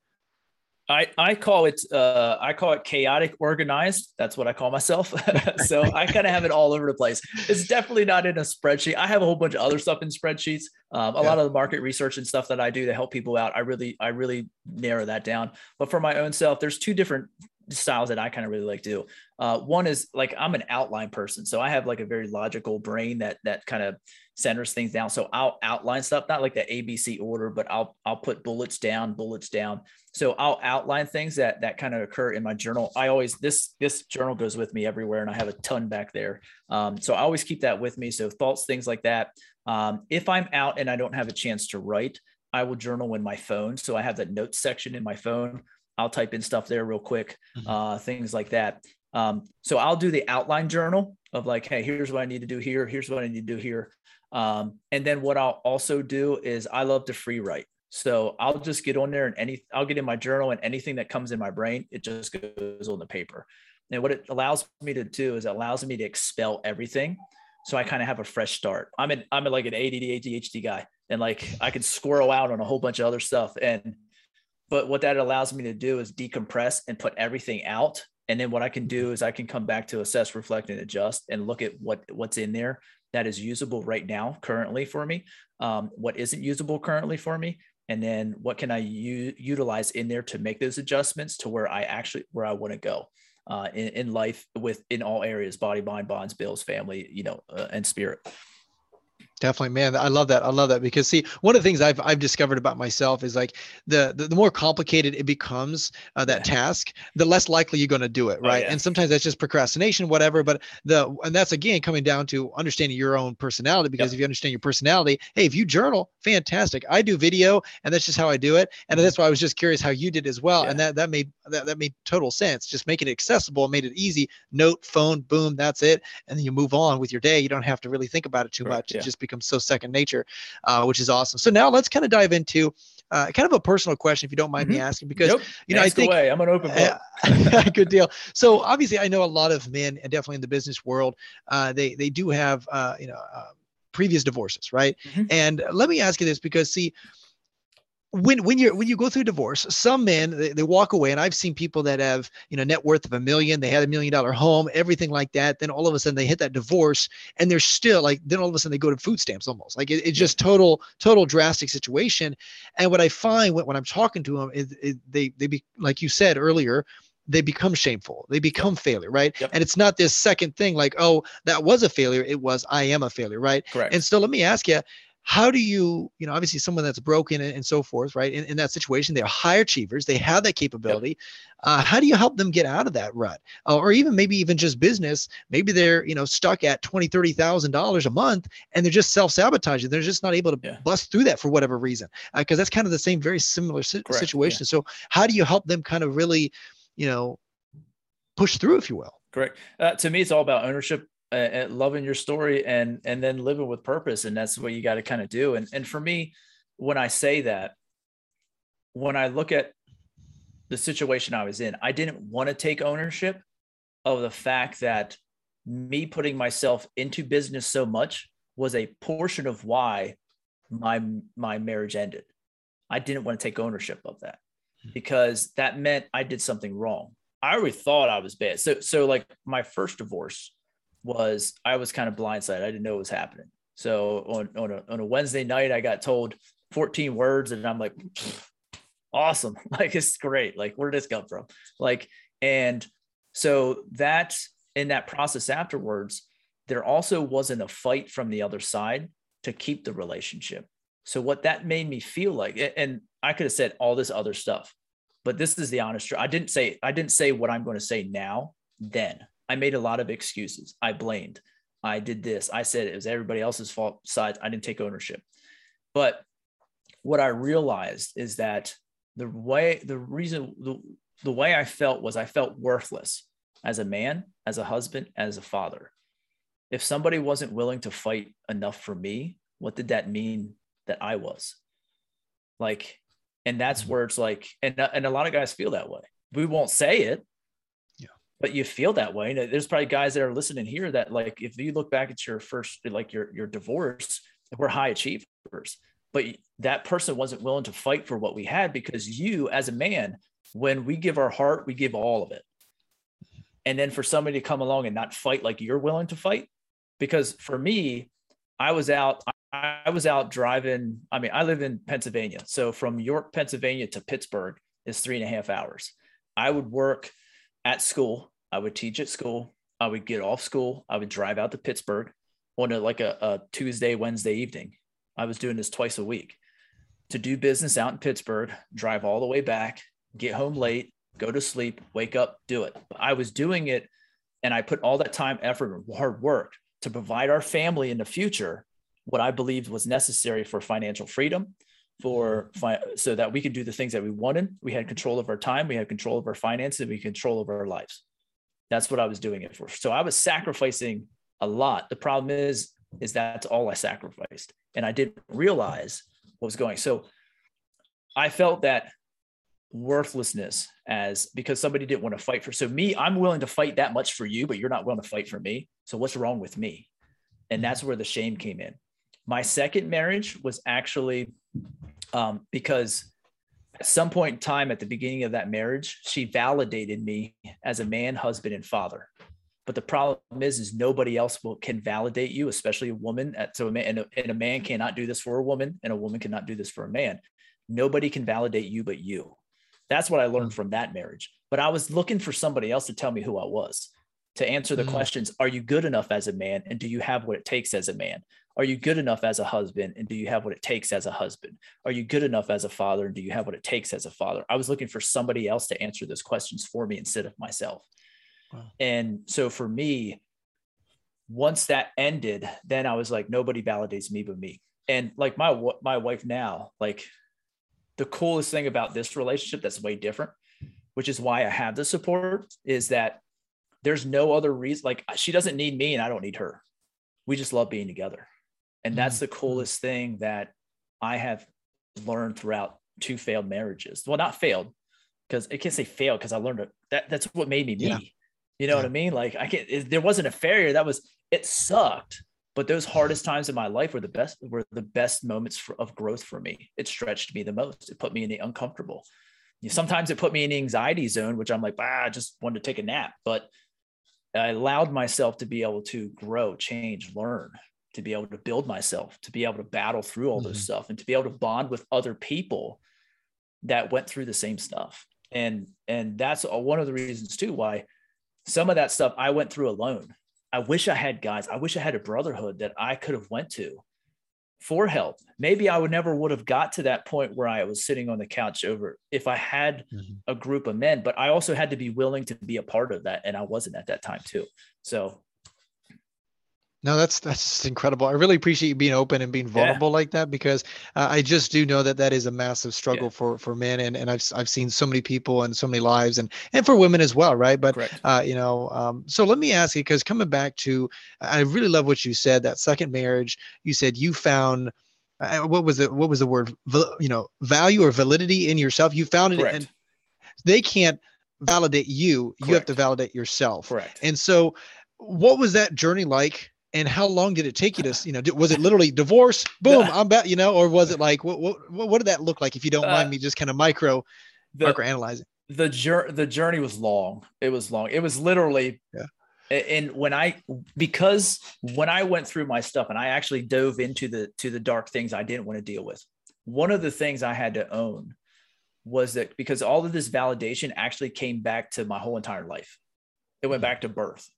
I, I call it uh, I call it chaotic organized. That's what I call myself. so I kind of have it all over the place. It's definitely not in a spreadsheet. I have a whole bunch of other stuff in spreadsheets. Um, a yeah. lot of the market research and stuff that I do to help people out. I really I really narrow that down. But for my own self, there's two different styles that I kind of really like to do. Uh, one is like I'm an outline person, so I have like a very logical brain that that kind of centers things down. So I'll outline stuff, not like the ABC order, but I'll I'll put bullets down, bullets down. So I'll outline things that that kind of occur in my journal. I always this this journal goes with me everywhere, and I have a ton back there. Um, so I always keep that with me. So thoughts, things like that. Um, if I'm out and I don't have a chance to write, I will journal in my phone. So I have that notes section in my phone. I'll type in stuff there real quick, mm-hmm. uh, things like that. Um, so I'll do the outline journal of like, hey, here's what I need to do here. Here's what I need to do here. Um, and then what I'll also do is I love to free write. So I'll just get on there and any I'll get in my journal and anything that comes in my brain, it just goes on the paper. And what it allows me to do is it allows me to expel everything. So I kind of have a fresh start. I'm an I'm like an ADD ADHD guy. and like I can squirrel out on a whole bunch of other stuff. And but what that allows me to do is decompress and put everything out. And then what I can do is I can come back to assess, reflect, and adjust and look at what what's in there that is usable right now, currently for me, um, what isn't usable currently for me, and then what can I u- utilize in there to make those adjustments to where I actually where I want to go uh, in, in life with in all areas, body, mind, bonds, bills, family, you know, uh, and spirit. Definitely, man. I love that. I love that because see, one of the things I've I've discovered about myself is like the the, the more complicated it becomes uh, that yeah. task, the less likely you're going to do it, oh, right? Oh, yeah. And sometimes that's just procrastination, whatever. But the and that's again coming down to understanding your own personality because yep. if you understand your personality, hey, if you journal, fantastic. I do video, and that's just how I do it, and mm-hmm. that's why I was just curious how you did as well, yeah. and that that made that that made total sense. Just make it accessible, made it easy. Note, phone, boom, that's it, and then you move on with your day. You don't have to really think about it too much. It just becomes so second nature, uh, which is awesome. So now let's kind of dive into uh, kind of a personal question, if you don't mind mm-hmm. me asking, because nope. you know Ask I think away. I'm an open book. good deal. So obviously, I know a lot of men, and definitely in the business world, uh, they they do have uh, you know uh, previous divorces, right? Mm-hmm. And let me ask you this because see when when you're when you go through divorce some men they, they, walk away and i've seen people that have you know net worth of a million they had a million dollar home everything like that then all of a sudden they hit that divorce and they're still like then all of a sudden they go to food stamps almost. Like it, it's just total total drastic situation and what i find when, when i'm talking to them is, is they they be like you said earlier they become shameful they become yep. failure right? Yep. and it's not this second thing like oh that was a failure it was i am a failure right? Correct. And so let me ask you how do you you know obviously someone that's broken and, and so forth right in, in, that situation they're high achievers they have that capability yep. uh, how do you help them get out of that rut uh, or even maybe even just business maybe they're you know stuck at 20 30 thousand dollars a month and they're just self-sabotaging they're just not able to yeah. bust through that for whatever reason because uh, that's kind of the same very similar si- situation yeah. so how do you help them kind of really you know push through if you will correct uh, to me it's all about ownership uh, loving your story and and then living with purpose and that's what you got to kind of do. And and for me when i say that when i look at the situation i was in i didn't want to take ownership of the fact that me putting myself into business so much was a portion of why my my marriage ended. I didn't want to take ownership of that hmm. because that meant i did something wrong. I already thought i was bad. So so like my first divorce was I was kind of blindsided. I didn't know what was happening. So on, on, a, on a Wednesday night, I got told 14 words and I'm like, awesome. Like, it's great. Like, where did this come from? Like, and so that in that process afterwards, there also wasn't a fight from the other side to keep the relationship. So what that made me feel like, and I could have said all this other stuff, but this is the honest truth. I didn't say, I didn't say what I'm going to say now, then I made a lot of excuses. I blamed. I did this. I said it was everybody else's fault. Besides, I didn't take ownership. But what I realized is that the way, the reason, the, the way I felt was I felt worthless as a man, as a husband, as a father. If somebody wasn't willing to fight enough for me, what did that mean that I was? Like, and that's mm-hmm. where it's like, and, and a lot of guys feel that way. We won't say it, but you feel that way. And there's probably guys that are listening here that like, if you look back at your first, like your, your divorce, we're high achievers, but that person wasn't willing to fight for what we had because you as a man, when we give our heart, we give all of it. And then for somebody to come along and not fight like you're willing to fight, because for me, I was out, I was out driving. I mean, I live in Pennsylvania. So from York, Pennsylvania to Pittsburgh is three and a half hours. I would work at school. I would teach at school. I would get off school. I would drive out to Pittsburgh on a, like a, a Tuesday, Wednesday evening. I was doing this twice a week to do business out in Pittsburgh, drive all the way back, get home late, go to sleep, wake up, do it. I was doing it and I put all that time, effort, hard work to provide our family in the future what I believed was necessary for financial freedom, for so that we could do the things that we wanted. We had control of our time, we had control of our finances, we had control of our lives. That's what I was doing it for. So I was sacrificing a lot. The problem is, is that's all I sacrificed, and I didn't realize what was going. So I felt that worthlessness as because somebody didn't want to fight for. So me, I'm willing to fight that much for you, but you're not willing to fight for me. So what's wrong with me? And mm-hmm. that's where the shame came in My second marriage was actually um, because at some point in time at the beginning of that marriage, she validated me as a man, husband, and father. But the problem is, is nobody else will can validate you, especially a woman. So a man and a, and a man cannot do this for a woman, and a woman cannot do this for a man. Nobody can validate you but you. That's what I learned from that marriage. But I was looking for somebody else to tell me who I was, to answer the mm. questions: Are you good enough as a man, and do you have what it takes as a man? Are you good enough as a husband, and do you have what it takes as a husband? Are you good enough as a father, and do you have what it takes as a father? I was looking for somebody else to answer those questions for me instead of myself. And so for me, once that ended, then I was like, nobody validates me but me. And like my my wife now, like the coolest thing about this relationship that's way different, which is why I have the support, is that there's no other reason. Like she doesn't need me and I don't need her. We just love being together. And that's the coolest thing that I have learned throughout two failed marriages. Well, not failed, because I can't say failed because I learned it. That that's what made me me. Yeah. You know yeah. what I mean? Like I can't. It, there wasn't a failure. That was it. Sucked, but those hardest times in my life were the best. Were the best moments for, of growth for me. It stretched me the most. It put me in the uncomfortable. Sometimes it put me in the anxiety zone, which I'm like, ah, I just wanted to take a nap. But I allowed myself to be able to grow, change, learn, to be able to build myself, to be able to battle through all mm-hmm. this stuff, and to be able to bond with other people that went through the same stuff. And and that's one of the reasons too why some of that stuff I went through alone. I wish I had guys. I wish I had a brotherhood that I could have went to for help. Maybe I would never would have got to that point where I was sitting on the couch over if I had mm-hmm. a group of men, but I also had to be willing to be a part of that. And I wasn't at that time too. So no, that's that's just incredible. I really appreciate you being open and being vulnerable yeah. like that because uh, I just do know that that is a massive struggle yeah. for for men and and I've I've seen so many people and so many lives and and for women as well, right? But uh, you know, um, so let me ask you because coming back to, I really love what you said. That second marriage, you said you found. Uh, what was it? What was the word? You know, value or validity in yourself. You found it, Correct. and they can't validate you. Correct. You have to validate yourself. Correct. And so, what was that journey like and how long did it take you to you know was it literally divorce boom i'm back you know or was it like what what, what did that look like if you don't uh, mind me just kind of micro the, micro analyzing the journey the journey was long it was long it was literally yeah. and when i because when i went through my stuff and i actually dove into the to the dark things i didn't want to deal with one of the things i had to own was that because all of this validation actually came back to my whole entire life. It went hmm. back to birth.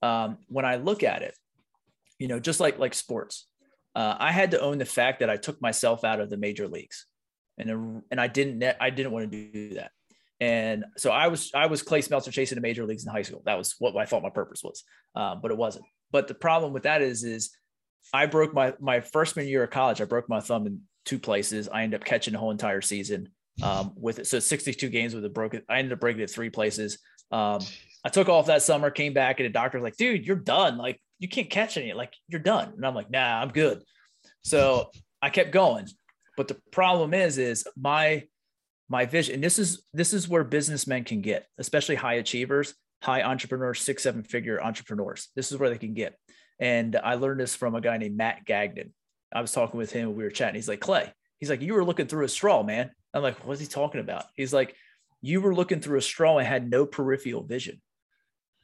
Um, when i look at it you know, just like like sports. Uh, I had to own the fact that I took myself out of the major leagues, and and I didn't net. I didn't want to do that. And so I was I was Clay Smeltzer chasing the major leagues in high school. That was what I thought my purpose was, um, but it wasn't. But the problem with that is is I broke my my freshman year of college. I broke my thumb in two places. I ended up catching the whole entire season um, with it. So 62 games with a broken. I ended up breaking it three places. Um, I took off that summer, came back, and the doctor's like, "Dude, you're done. Like you can't catch any. Like you're done." And I'm like, "Nah, I'm good." So I kept going, but the problem is, is my my vision. And this is this is where businessmen can get, especially high achievers, high entrepreneurs, six seven figure entrepreneurs. This is where they can get. And I learned this from a guy named Matt Gagnon. I was talking with him. We were chatting. He's like, Clay. He's like, you were looking through a straw, man. I'm like, what's he talking about? He's like, you were looking through a straw and had no peripheral vision.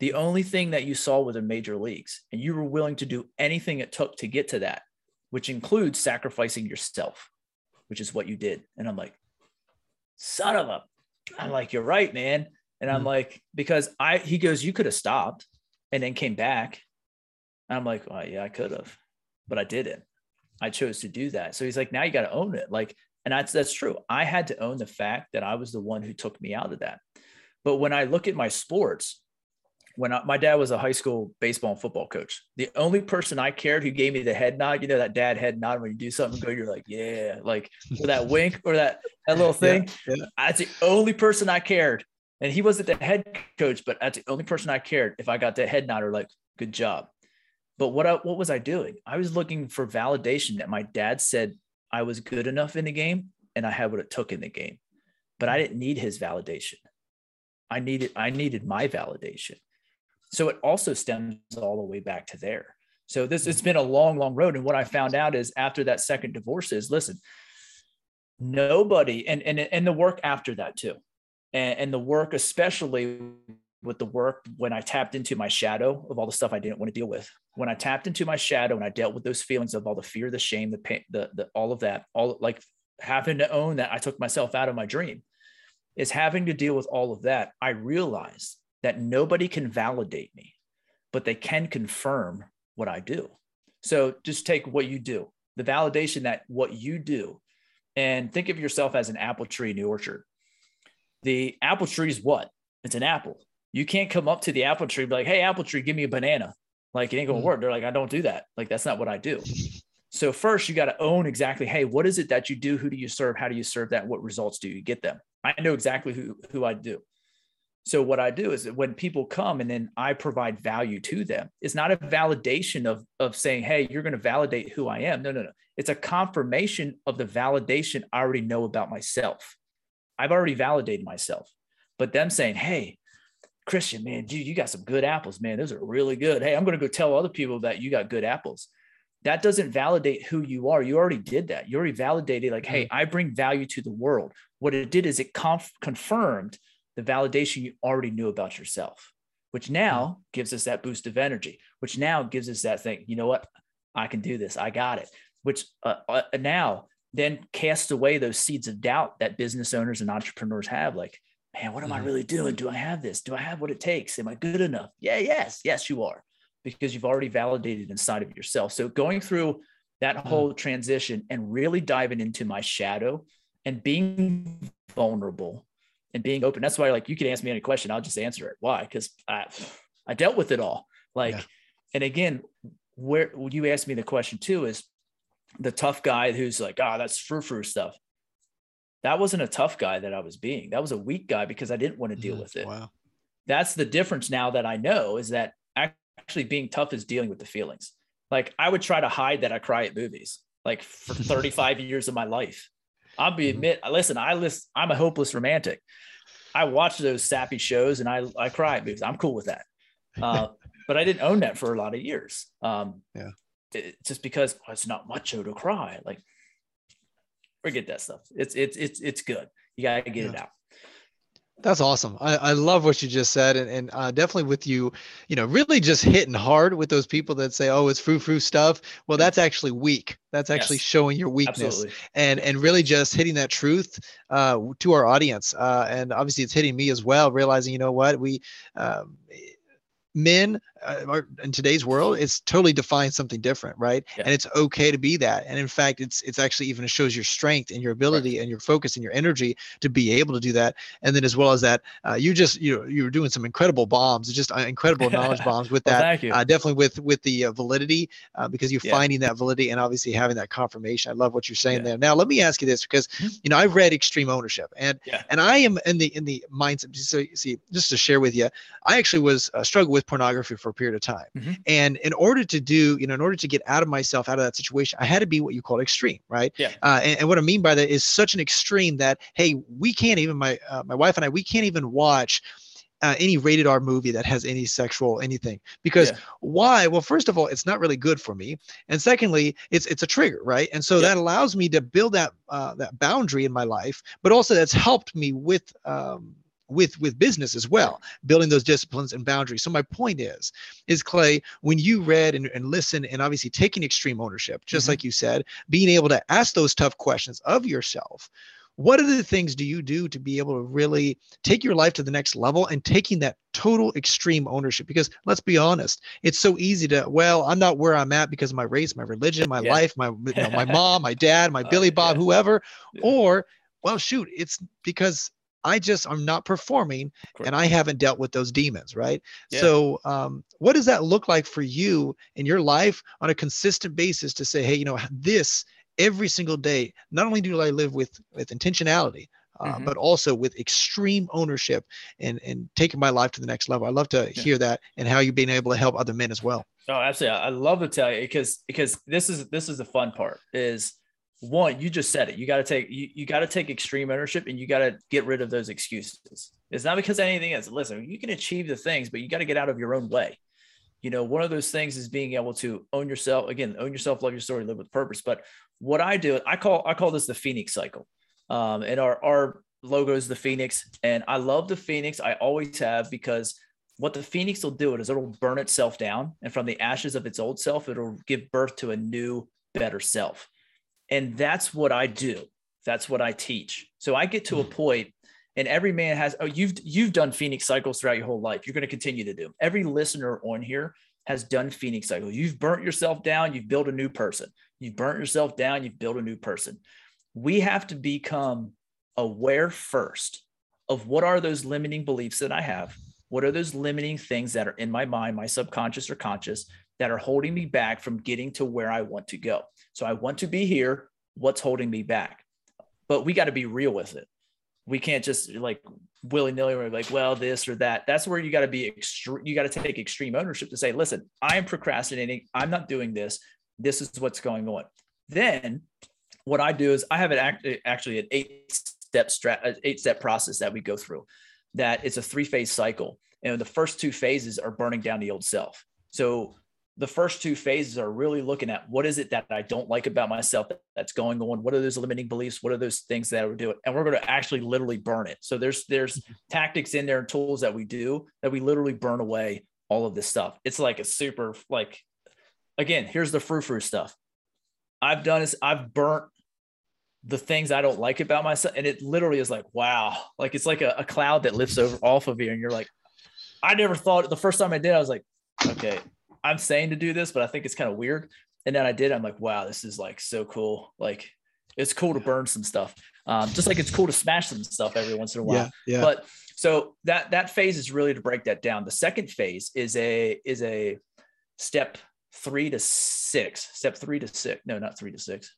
The only thing that you saw was the major leagues, and you were willing to do anything it took to get to that, which includes sacrificing yourself, which is what you did. And I'm like, son of a, I'm like, you're right, man. And I'm mm-hmm. like, because I, he goes, you could have stopped and then came back. And I'm like, well, yeah, I could have, but I didn't. I chose to do that. So he's like, now you got to own it. Like, and that's, that's true. I had to own the fact that I was the one who took me out of that. But when I look at my sports, when I, my dad was a high school baseball and football coach, the only person I cared who gave me the head nod, you know, that dad head nod when you do something good, you're like, yeah, like or that wink or that that little thing. Yeah, yeah. That's the only person I cared. And he wasn't the head coach, but that's the only person I cared if I got that head nod or like, good job. But what I, what was I doing? I was looking for validation that my dad said I was good enough in the game and I had what it took in the game. But I hmm. didn't need his validation. I needed I needed my validation. So it also stems all the way back to there. So this it's mm-hmm. been a long, long road. And what I found out is after that second divorce is listen, nobody and and and the work after that too. And, and the work, especially with the work when I tapped into my shadow of all the stuff I didn't want to deal with. When I tapped into my shadow and I dealt with those feelings of all the fear, the shame, the pain, the, the all of that, all like having to own that I took myself out of my dream is having to deal with all of that. I realized that nobody can validate me, but they can confirm what I do. So just take what you do, the validation that what you do, and think of yourself as an apple tree in the orchard. The apple tree is what? It's an apple. You can't come up to the apple tree be like, "Hey, apple tree, give me a banana." Like it ain't gonna mm. work. They're like, "I don't do that." Like that's not what I do. So first, you got to own exactly. Hey, what is it that you do? Who do you serve? How do you serve that? What results do you get them? I know exactly who who I do. So what I do is when people come and then I provide value to them, it's not a validation of of saying, "Hey, you're going to validate who I am." No, no, no. It's a confirmation of the validation I already know about myself. I've already validated myself. But them saying, "Hey, Christian, man, dude, you got some good apples, man. Those are really good. Hey, I'm going to go tell other people that you got good apples." That doesn't validate who you are. You already did that. You already validated, like, "Hey, mm-hmm. I bring value to the world." What it did is it conf- confirmed the validation you already knew about yourself, which now hmm. gives us that boost of energy, which now gives us that thing, you know what? I can do this. I got it. Which uh, uh, now then casts away those seeds of doubt that business owners and entrepreneurs have. Like, man, what am I hmm. really doing? Do I have this? Do I have what it takes? Am I good enough? Yeah, yes, yes, you are, because you've already validated inside of yourself. So going through that hmm. whole transition and really diving into my shadow and being vulnerable and being open. That's why, like, you can ask me any question, I'll just answer it. Why? Because I, I dealt with it all. Like, yeah. and again, where you asked me the question too is the tough guy who's like, ah, oh, that's frou frou stuff. That wasn't a tough guy that I was being. That was a weak guy because I didn't want to deal mm, with it. Wow. That's the difference now that I know is that actually being tough is dealing with the feelings. Like I would try to hide that I cry at movies, like for 35 years of my life. I'll be mm-hmm. admit, listen, I list, I'm a hopeless romantic. I watch those sappy shows and I, I cry because I'm cool with that. Uh, but I didn't own that for a lot of years. Um, yeah. It, just because well, it's not macho to cry. Like, forget that stuff. It's, it's, it's, it's good. You got to get yeah. it out. That's awesome. I, I love what you just said, and, and uh, definitely with you, you know, really just hitting hard with those people that say, "Oh, it's frou frou stuff." Well, that's actually weak. That's actually yes. showing your weakness, Absolutely. and and really just hitting that truth uh, to our audience. Uh, and obviously, it's hitting me as well, realizing, you know what, we. Um, men uh, in today's world it's totally defines something different right yeah. and it's okay to be that and in fact it's it's actually even shows your strength and your ability right. and your focus and your energy to be able to do that and then as well as that uh, you just you know you were doing some incredible bombs just uh, incredible knowledge bombs with well, that uh, definitely with with the uh, validity uh, because you're yeah. finding that validity and obviously having that confirmation i love what you're saying yeah. there now let me ask you this because mm-hmm. you know i've read extreme ownership and and i am in the in the mindset so see just to share with you i actually was uh, struggle with pornography for a period of time. Mm-hmm. And in order to do, you know, in order to get out of myself, out of that situation, I had to be what you call extreme, right? Yeah. Uh, and, and, what I mean by that is such an extreme that, hey, we can't even, my, uh, my wife and I, we can't even watch uh, any rated R movie that has any sexual anything. Because yeah. why? Well, first of all, it's not really good for me, and secondly, it's it's a trigger, right? And so yeah. that allows me to build that uh, that boundary in my life, but also that's helped me with um, with with business as well building those disciplines and boundaries so my point is is clay when you read and, and listen and obviously taking extreme ownership just mm-hmm. like you said being able to ask those tough questions of yourself what are the things do you do to be able to really take your life to the next level and taking that total extreme ownership because let's be honest it's so easy to well i'm not where i'm at because of my race my religion my yeah. life my you know, my mom my dad my uh, billy bob yeah. whoever yeah. or well shoot it's because I just I'm not performing and I haven't dealt with those demons, right? Yeah. So, um, what does that look like for you in your life on a consistent basis to say, hey, you know, this every single day, not only do I live with with intentionality, uh, mm-hmm. but also with extreme ownership and and taking my life to the next level. I love to yeah. hear that and how you've been able to help other men as well. Oh, absolutely. I love to tell you because because this is this is the fun part is one, you just said it. You got to take you, you got to take extreme ownership and you got to get rid of those excuses. It's not because anything is. Listen, you can achieve the things, but you got to get out of your own way. you know, one of those things is being able to own yourself. Again, own yourself, love your story, live with purpose. But what I do, I call I call this the Phoenix cycle. Um, and our our logo is the Phoenix, and I love the Phoenix. I always have because what the Phoenix will do is it'll burn itself down, and from the ashes of its old self, it'll give birth to a new, better self. And that's what I do. That's what I teach. So I get to a hmm. point and every man has oh you've you've done phoenix cycles throughout your whole life you're going to continue to do Them. every listener on here has done phoenix cycles you've burnt yourself down you've built a new person you've burnt yourself down you've built a new person we have to become aware first of what are those limiting beliefs that i have what are those limiting things that are in my mind my subconscious or conscious that are holding me back from getting to where i want to go so i want to be here what's holding me back but we got to be real with it we can't just like willy nilly like, well, this or that. That's where you got to be extreme. You got to take extreme ownership to say, listen, I am procrastinating. I'm not doing this. This is what's going on. Then what I do is I have it actually an eight step strat, eight step process that we go through. That it's a three phase cycle, and the first two phases are burning down the old self. So the first two phases are really looking at what is it that I don't like about myself that's going on. What are those limiting beliefs? What are those things that we're doing? And we're going to actually literally burn it. So there's there's mm-hmm. tactics in there and tools that we do that we literally burn away all of this stuff. It's like a super like again, here's the frou frou stuff. I've done is I've burnt the things I don't like about myself. And it literally is like, wow, like it's like a, a cloud that lifts over off of you. And you're like, I never thought the first time I did, it, I was like, okay, I'm saying to do this, but I think it's kind of weird. And then I did. I'm like, wow, this is like so cool. Like it's cool to burn some stuff. Um, just like it's cool to smash some stuff every once in a while. Yeah, yeah. But so that that phase is really to break that down. The second phase is a is a step three to six. Step three to six. No, not three to six.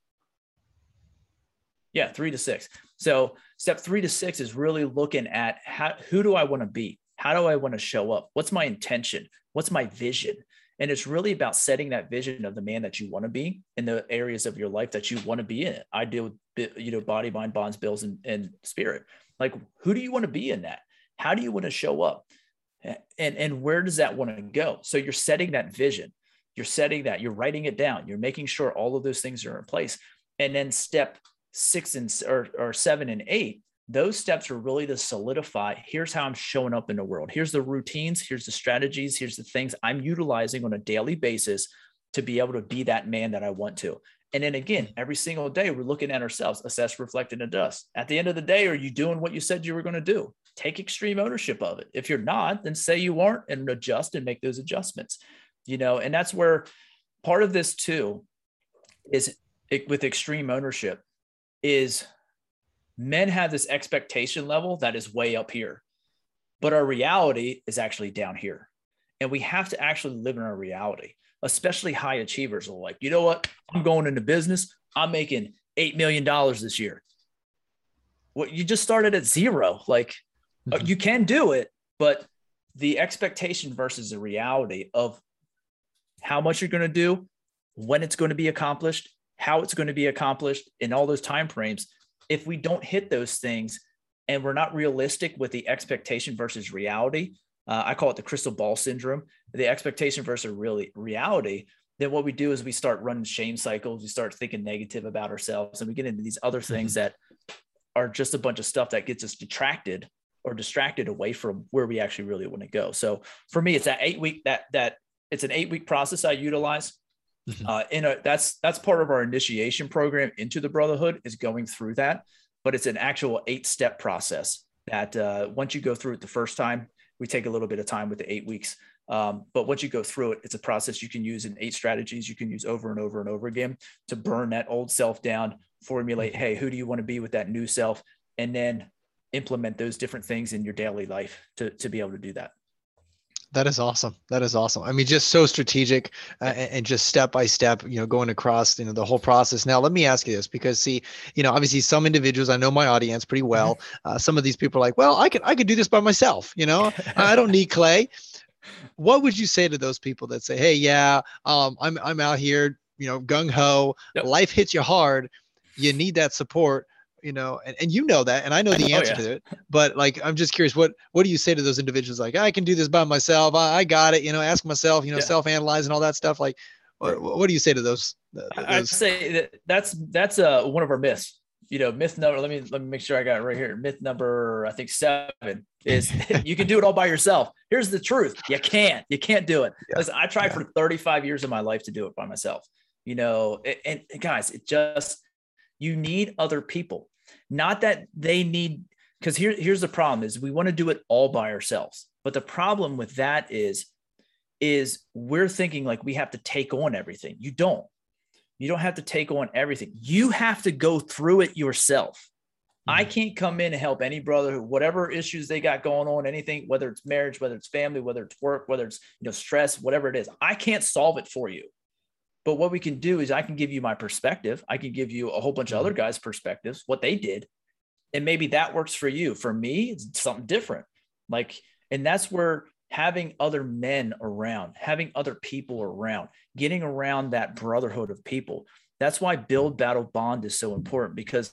Yeah, three to six. So step three to six is really looking at how who do I want to be? How do I want to show up? What's my intention? What's my vision? And it's really about setting that vision of the man that you want to be in the areas of your life that you want to be in. I deal with, you know, body, mind, bonds, bills, and, and spirit. Like, who do you want to be in that? How do you want to show up? And, and where does that want to go? So you're setting that vision. You're setting that, you're writing it down. You're making sure all of those things are in place. And then step six and or, or seven and eight those steps are really to solidify here's how I'm showing up in the world. Here's the routines, here's the strategies, here's the things I'm utilizing on a daily basis to be able to be that man that I want to. And then again, every single day we're looking at ourselves, assess, reflect, and adjust. At the end of the day, are you doing what you said you were going to do? Take extreme ownership of it. If you're not, then say you aren't and adjust and make those adjustments. You know, and that's where part of this too is it, with extreme ownership is men have this expectation level that is way up here, but our reality is actually down here. And we have to actually live in our reality, especially high achievers are like, you know what? I'm going into business. I'm making $8 million this year. What you just started at zero. Like uh, mm-hmm. you can do it, but the expectation versus the reality of how much you're going to do, when it's going to be accomplished, how it's going to be accomplished in all those time frames if we don't hit those things and we're not realistic with the expectation versus reality, uh, I call it the crystal ball syndrome, the expectation versus really reality, then what we do is we start running shame cycles. We start thinking negative about ourselves and we get into these other things mm-hmm. that are just a bunch of stuff that gets us detracted or distracted away from where we actually really want to go. So for me, it's that eight week, that, that it's an eight week process I utilize. Mm-hmm. Uh, in a, that's that's part of our initiation program into the brotherhood is going through that, but it's an actual eight step process that uh, once you go through it the first time, we take a little bit of time with the eight weeks. Um, but once you go through it, it's a process you can use in eight strategies you can use over and over and over again to burn that old self down, formulate, hey, who do you want to be with that new self, and then implement those different things in your daily life to, to be able to do that. That is awesome. That is awesome. I mean, just so strategic uh, and just step by step, you know, going across, you know, the whole process. Now, let me ask you this because, see, you know, obviously some individuals, I know my audience pretty well. Uh, some of these people are like, well, I can, I can do this by myself. You know, I don't need clay. What would you say to those people that say, hey, yeah, um, I'm, I'm out here, you know, gung ho, yep. life hits you hard. You need that support you know, and, and you know that, and I know the oh, answer yeah. to it, but like, I'm just curious, what, what do you say to those individuals? Like, I can do this by myself. I, I got it, you know, ask myself, you know, yeah. self-analyze and all that stuff. Like, what, what do you say to those? those? I'd say that that's, that's uh, one of our myths you know, myth number, let me let me make sure I got it right here. Myth number, I think seven is you can do it all by yourself. Here's the truth. You can't. You can't do it. Yeah. Listen, I tried for 35 years of my life to do it by myself. You know, and, and guys, it just you need other people. Not that they need because here, here's the problem is we want to do it all by ourselves. But the problem with that is, is we're thinking like we have to take on everything. You don't. You don't have to take on everything. You have to go through it yourself. Mm-hmm. I can't come in and help any brother, whatever issues they got going on, anything, whether it's marriage, whether it's family, whether it's work, whether it's you know stress, whatever it is. I can't solve it for you. But what we can do is I can give you my perspective. I can give you a whole bunch of other mm-hmm. guys' perspectives, what they did. And maybe that works for you. For me, it's something different. Like, and that's where having other men around, having other people around, getting around that brotherhood of people. That's why build, battle, bond is so important because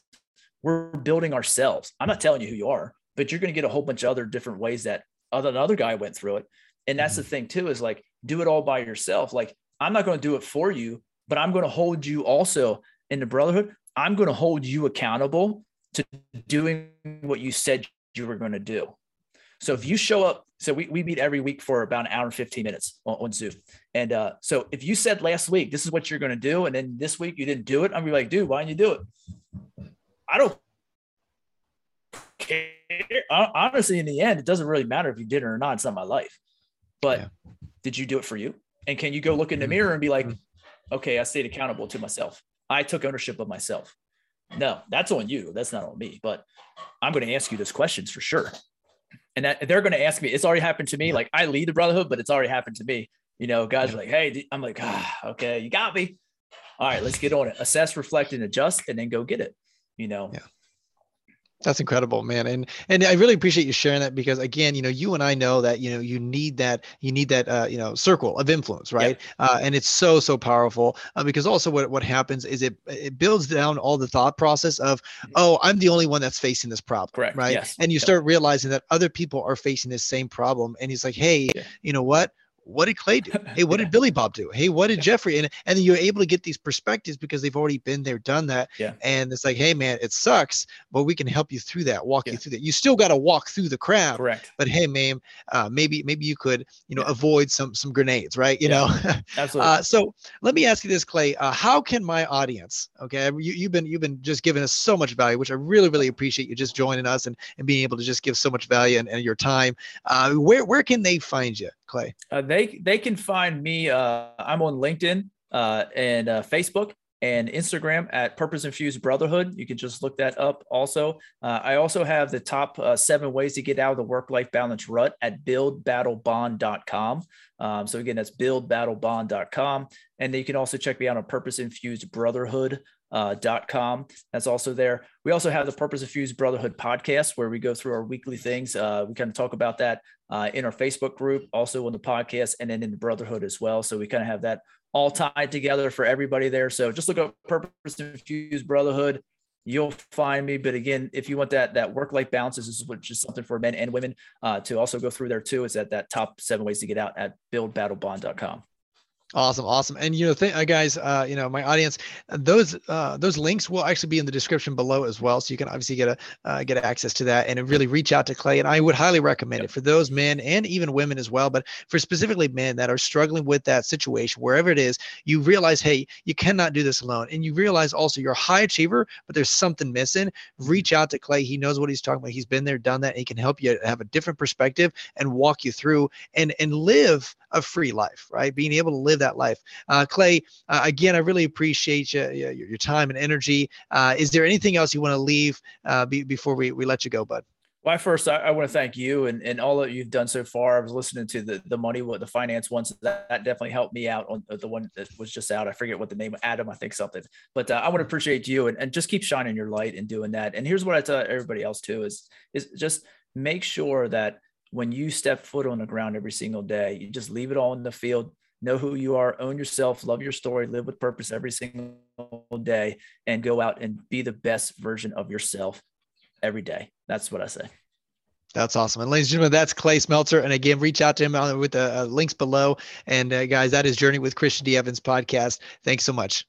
we're building ourselves. I'm not telling you who you are, but you're going to get a whole bunch of other different ways that other another guy went through it. And that's mm-hmm. the thing too, is like do it all by yourself. Like I'm not going to do it for you, but I'm going to hold you also in the brotherhood. I'm going to hold you accountable to doing what you said you were going to do. So if you show up, so we, we meet every week for about an hour and 15 minutes on, on Zoom. And uh, so if you said last week, this is what you're going to do, and then this week you didn't do it, I'm be like, dude, why didn't you do it? I don't care. Honestly, in the end, it doesn't really matter if you did it or not. It's not my life. But yeah. did you do it for you? And can you go look in the mirror and be like, mm-hmm. okay, I stayed accountable to myself. I took ownership of myself. No, that's on you. That's not on me. But I'm going to ask you those questions for sure and that, they're going to ask me. It's already happened to me. Like I lead the brotherhood, but it's already happened to me. You know, guys are like, "Hey," I'm like, ah, "Okay, you got me." All right, let's get on it. Assess, reflect, and adjust, and then go get it. You know. Yeah. That's incredible, man. And and I really appreciate you sharing that because again, you know, you and I know that you know you need that you need that uh, you know circle of influence, right? Yeah. Uh, and it's so so powerful uh, because also what what happens is it it builds down all the thought process of mm-hmm. oh I'm the only one that's facing this problem, Correct. right? Yes. And you start realizing that other people are facing this same problem, and he's like, hey, yeah. you know what? What did Clay do? Hey, what yeah. did Billy Bob do? Hey, what did yeah. Jeffrey? And and you're able to get these perspectives because they've already been there, done that. Yeah. And it's like, hey man, it sucks, but we can help you through that, walk you through that. You still got to walk through the crowd. Correct. But hey, man, uh, maybe maybe you could, you know, avoid some some grenades, right? You know. Absolutely. uh, so let me ask you this, Clay. Uh, how can my audience, okay, you, you've been you've been just giving us so much value, which I really really appreciate you just joining us and and being able to just give so much value and, and your time. Uh, where where can they find you? Clay? Uh, they they can find me. Uh, I'm on LinkedIn uh, and uh, Facebook and Instagram at Purpose Infused Brotherhood. You can just look that up. Also, uh, I also have the top uh, seven ways to get out of the work-life balance rut at BuildBattleBond.com. Um, so again, that's BuildBattleBond.com, and then you can also check me out on Purpose Infused Brotherhood uh, dot com. That's also there. We also have the Purpose Infused Brotherhood podcast where we go through our weekly things. Uh, we kind of talk about that uh, in our Facebook group, also on the podcast, and then in the Brotherhood as well. So we kind of have that all tied together for everybody there. So just look up Purpose Infused Brotherhood. You'll find me. But again, if you want that that work life balance, this is which is something for men and women uh, to also go through there too. It's at that top seven ways to get out at buildbattlebond.com. Awesome, awesome, and you know, th- uh, guys, uh, you know, my audience, those uh, those links will actually be in the description below as well, so you can obviously get a uh, get access to that and really reach out to Clay. And I would highly recommend yep. it for those men and even women as well, but for specifically men that are struggling with that situation, wherever it is, you realize, hey, you cannot do this alone, and you realize also you're a high achiever, but there's something missing. Reach out to Clay; he knows what he's talking about. He's been there, done that. he can help you have a different perspective and walk you through and and live a free life, right? Being able to live that life. Uh, Clay, uh, again, I really appreciate you, your, your time and energy. Uh, is there anything else you want to leave uh, be, before we, we let you go, bud? Well, first, I, I, want to thank you and, and all that you've done so far. I was listening to the the money, what the finance ones that, that definitely helped me out on the one that was just out. I forget what the name, Adam, I think something. But uh, I want to appreciate you and, and just keep shining your light and doing that. And here's what I tell everybody else too: is is just make sure that when you step foot on the ground every single day, you just leave it all in the field. Know who you are, own yourself, love your story, live with purpose every single day, and go out and be the best version of yourself every day. That's what I say. That's awesome. And ladies and gentlemen, that's Clay Smelter. And again, reach out to him with the uh, links below. And uh, guys, that is Journey with Christian D. Evans podcast. Thanks so much.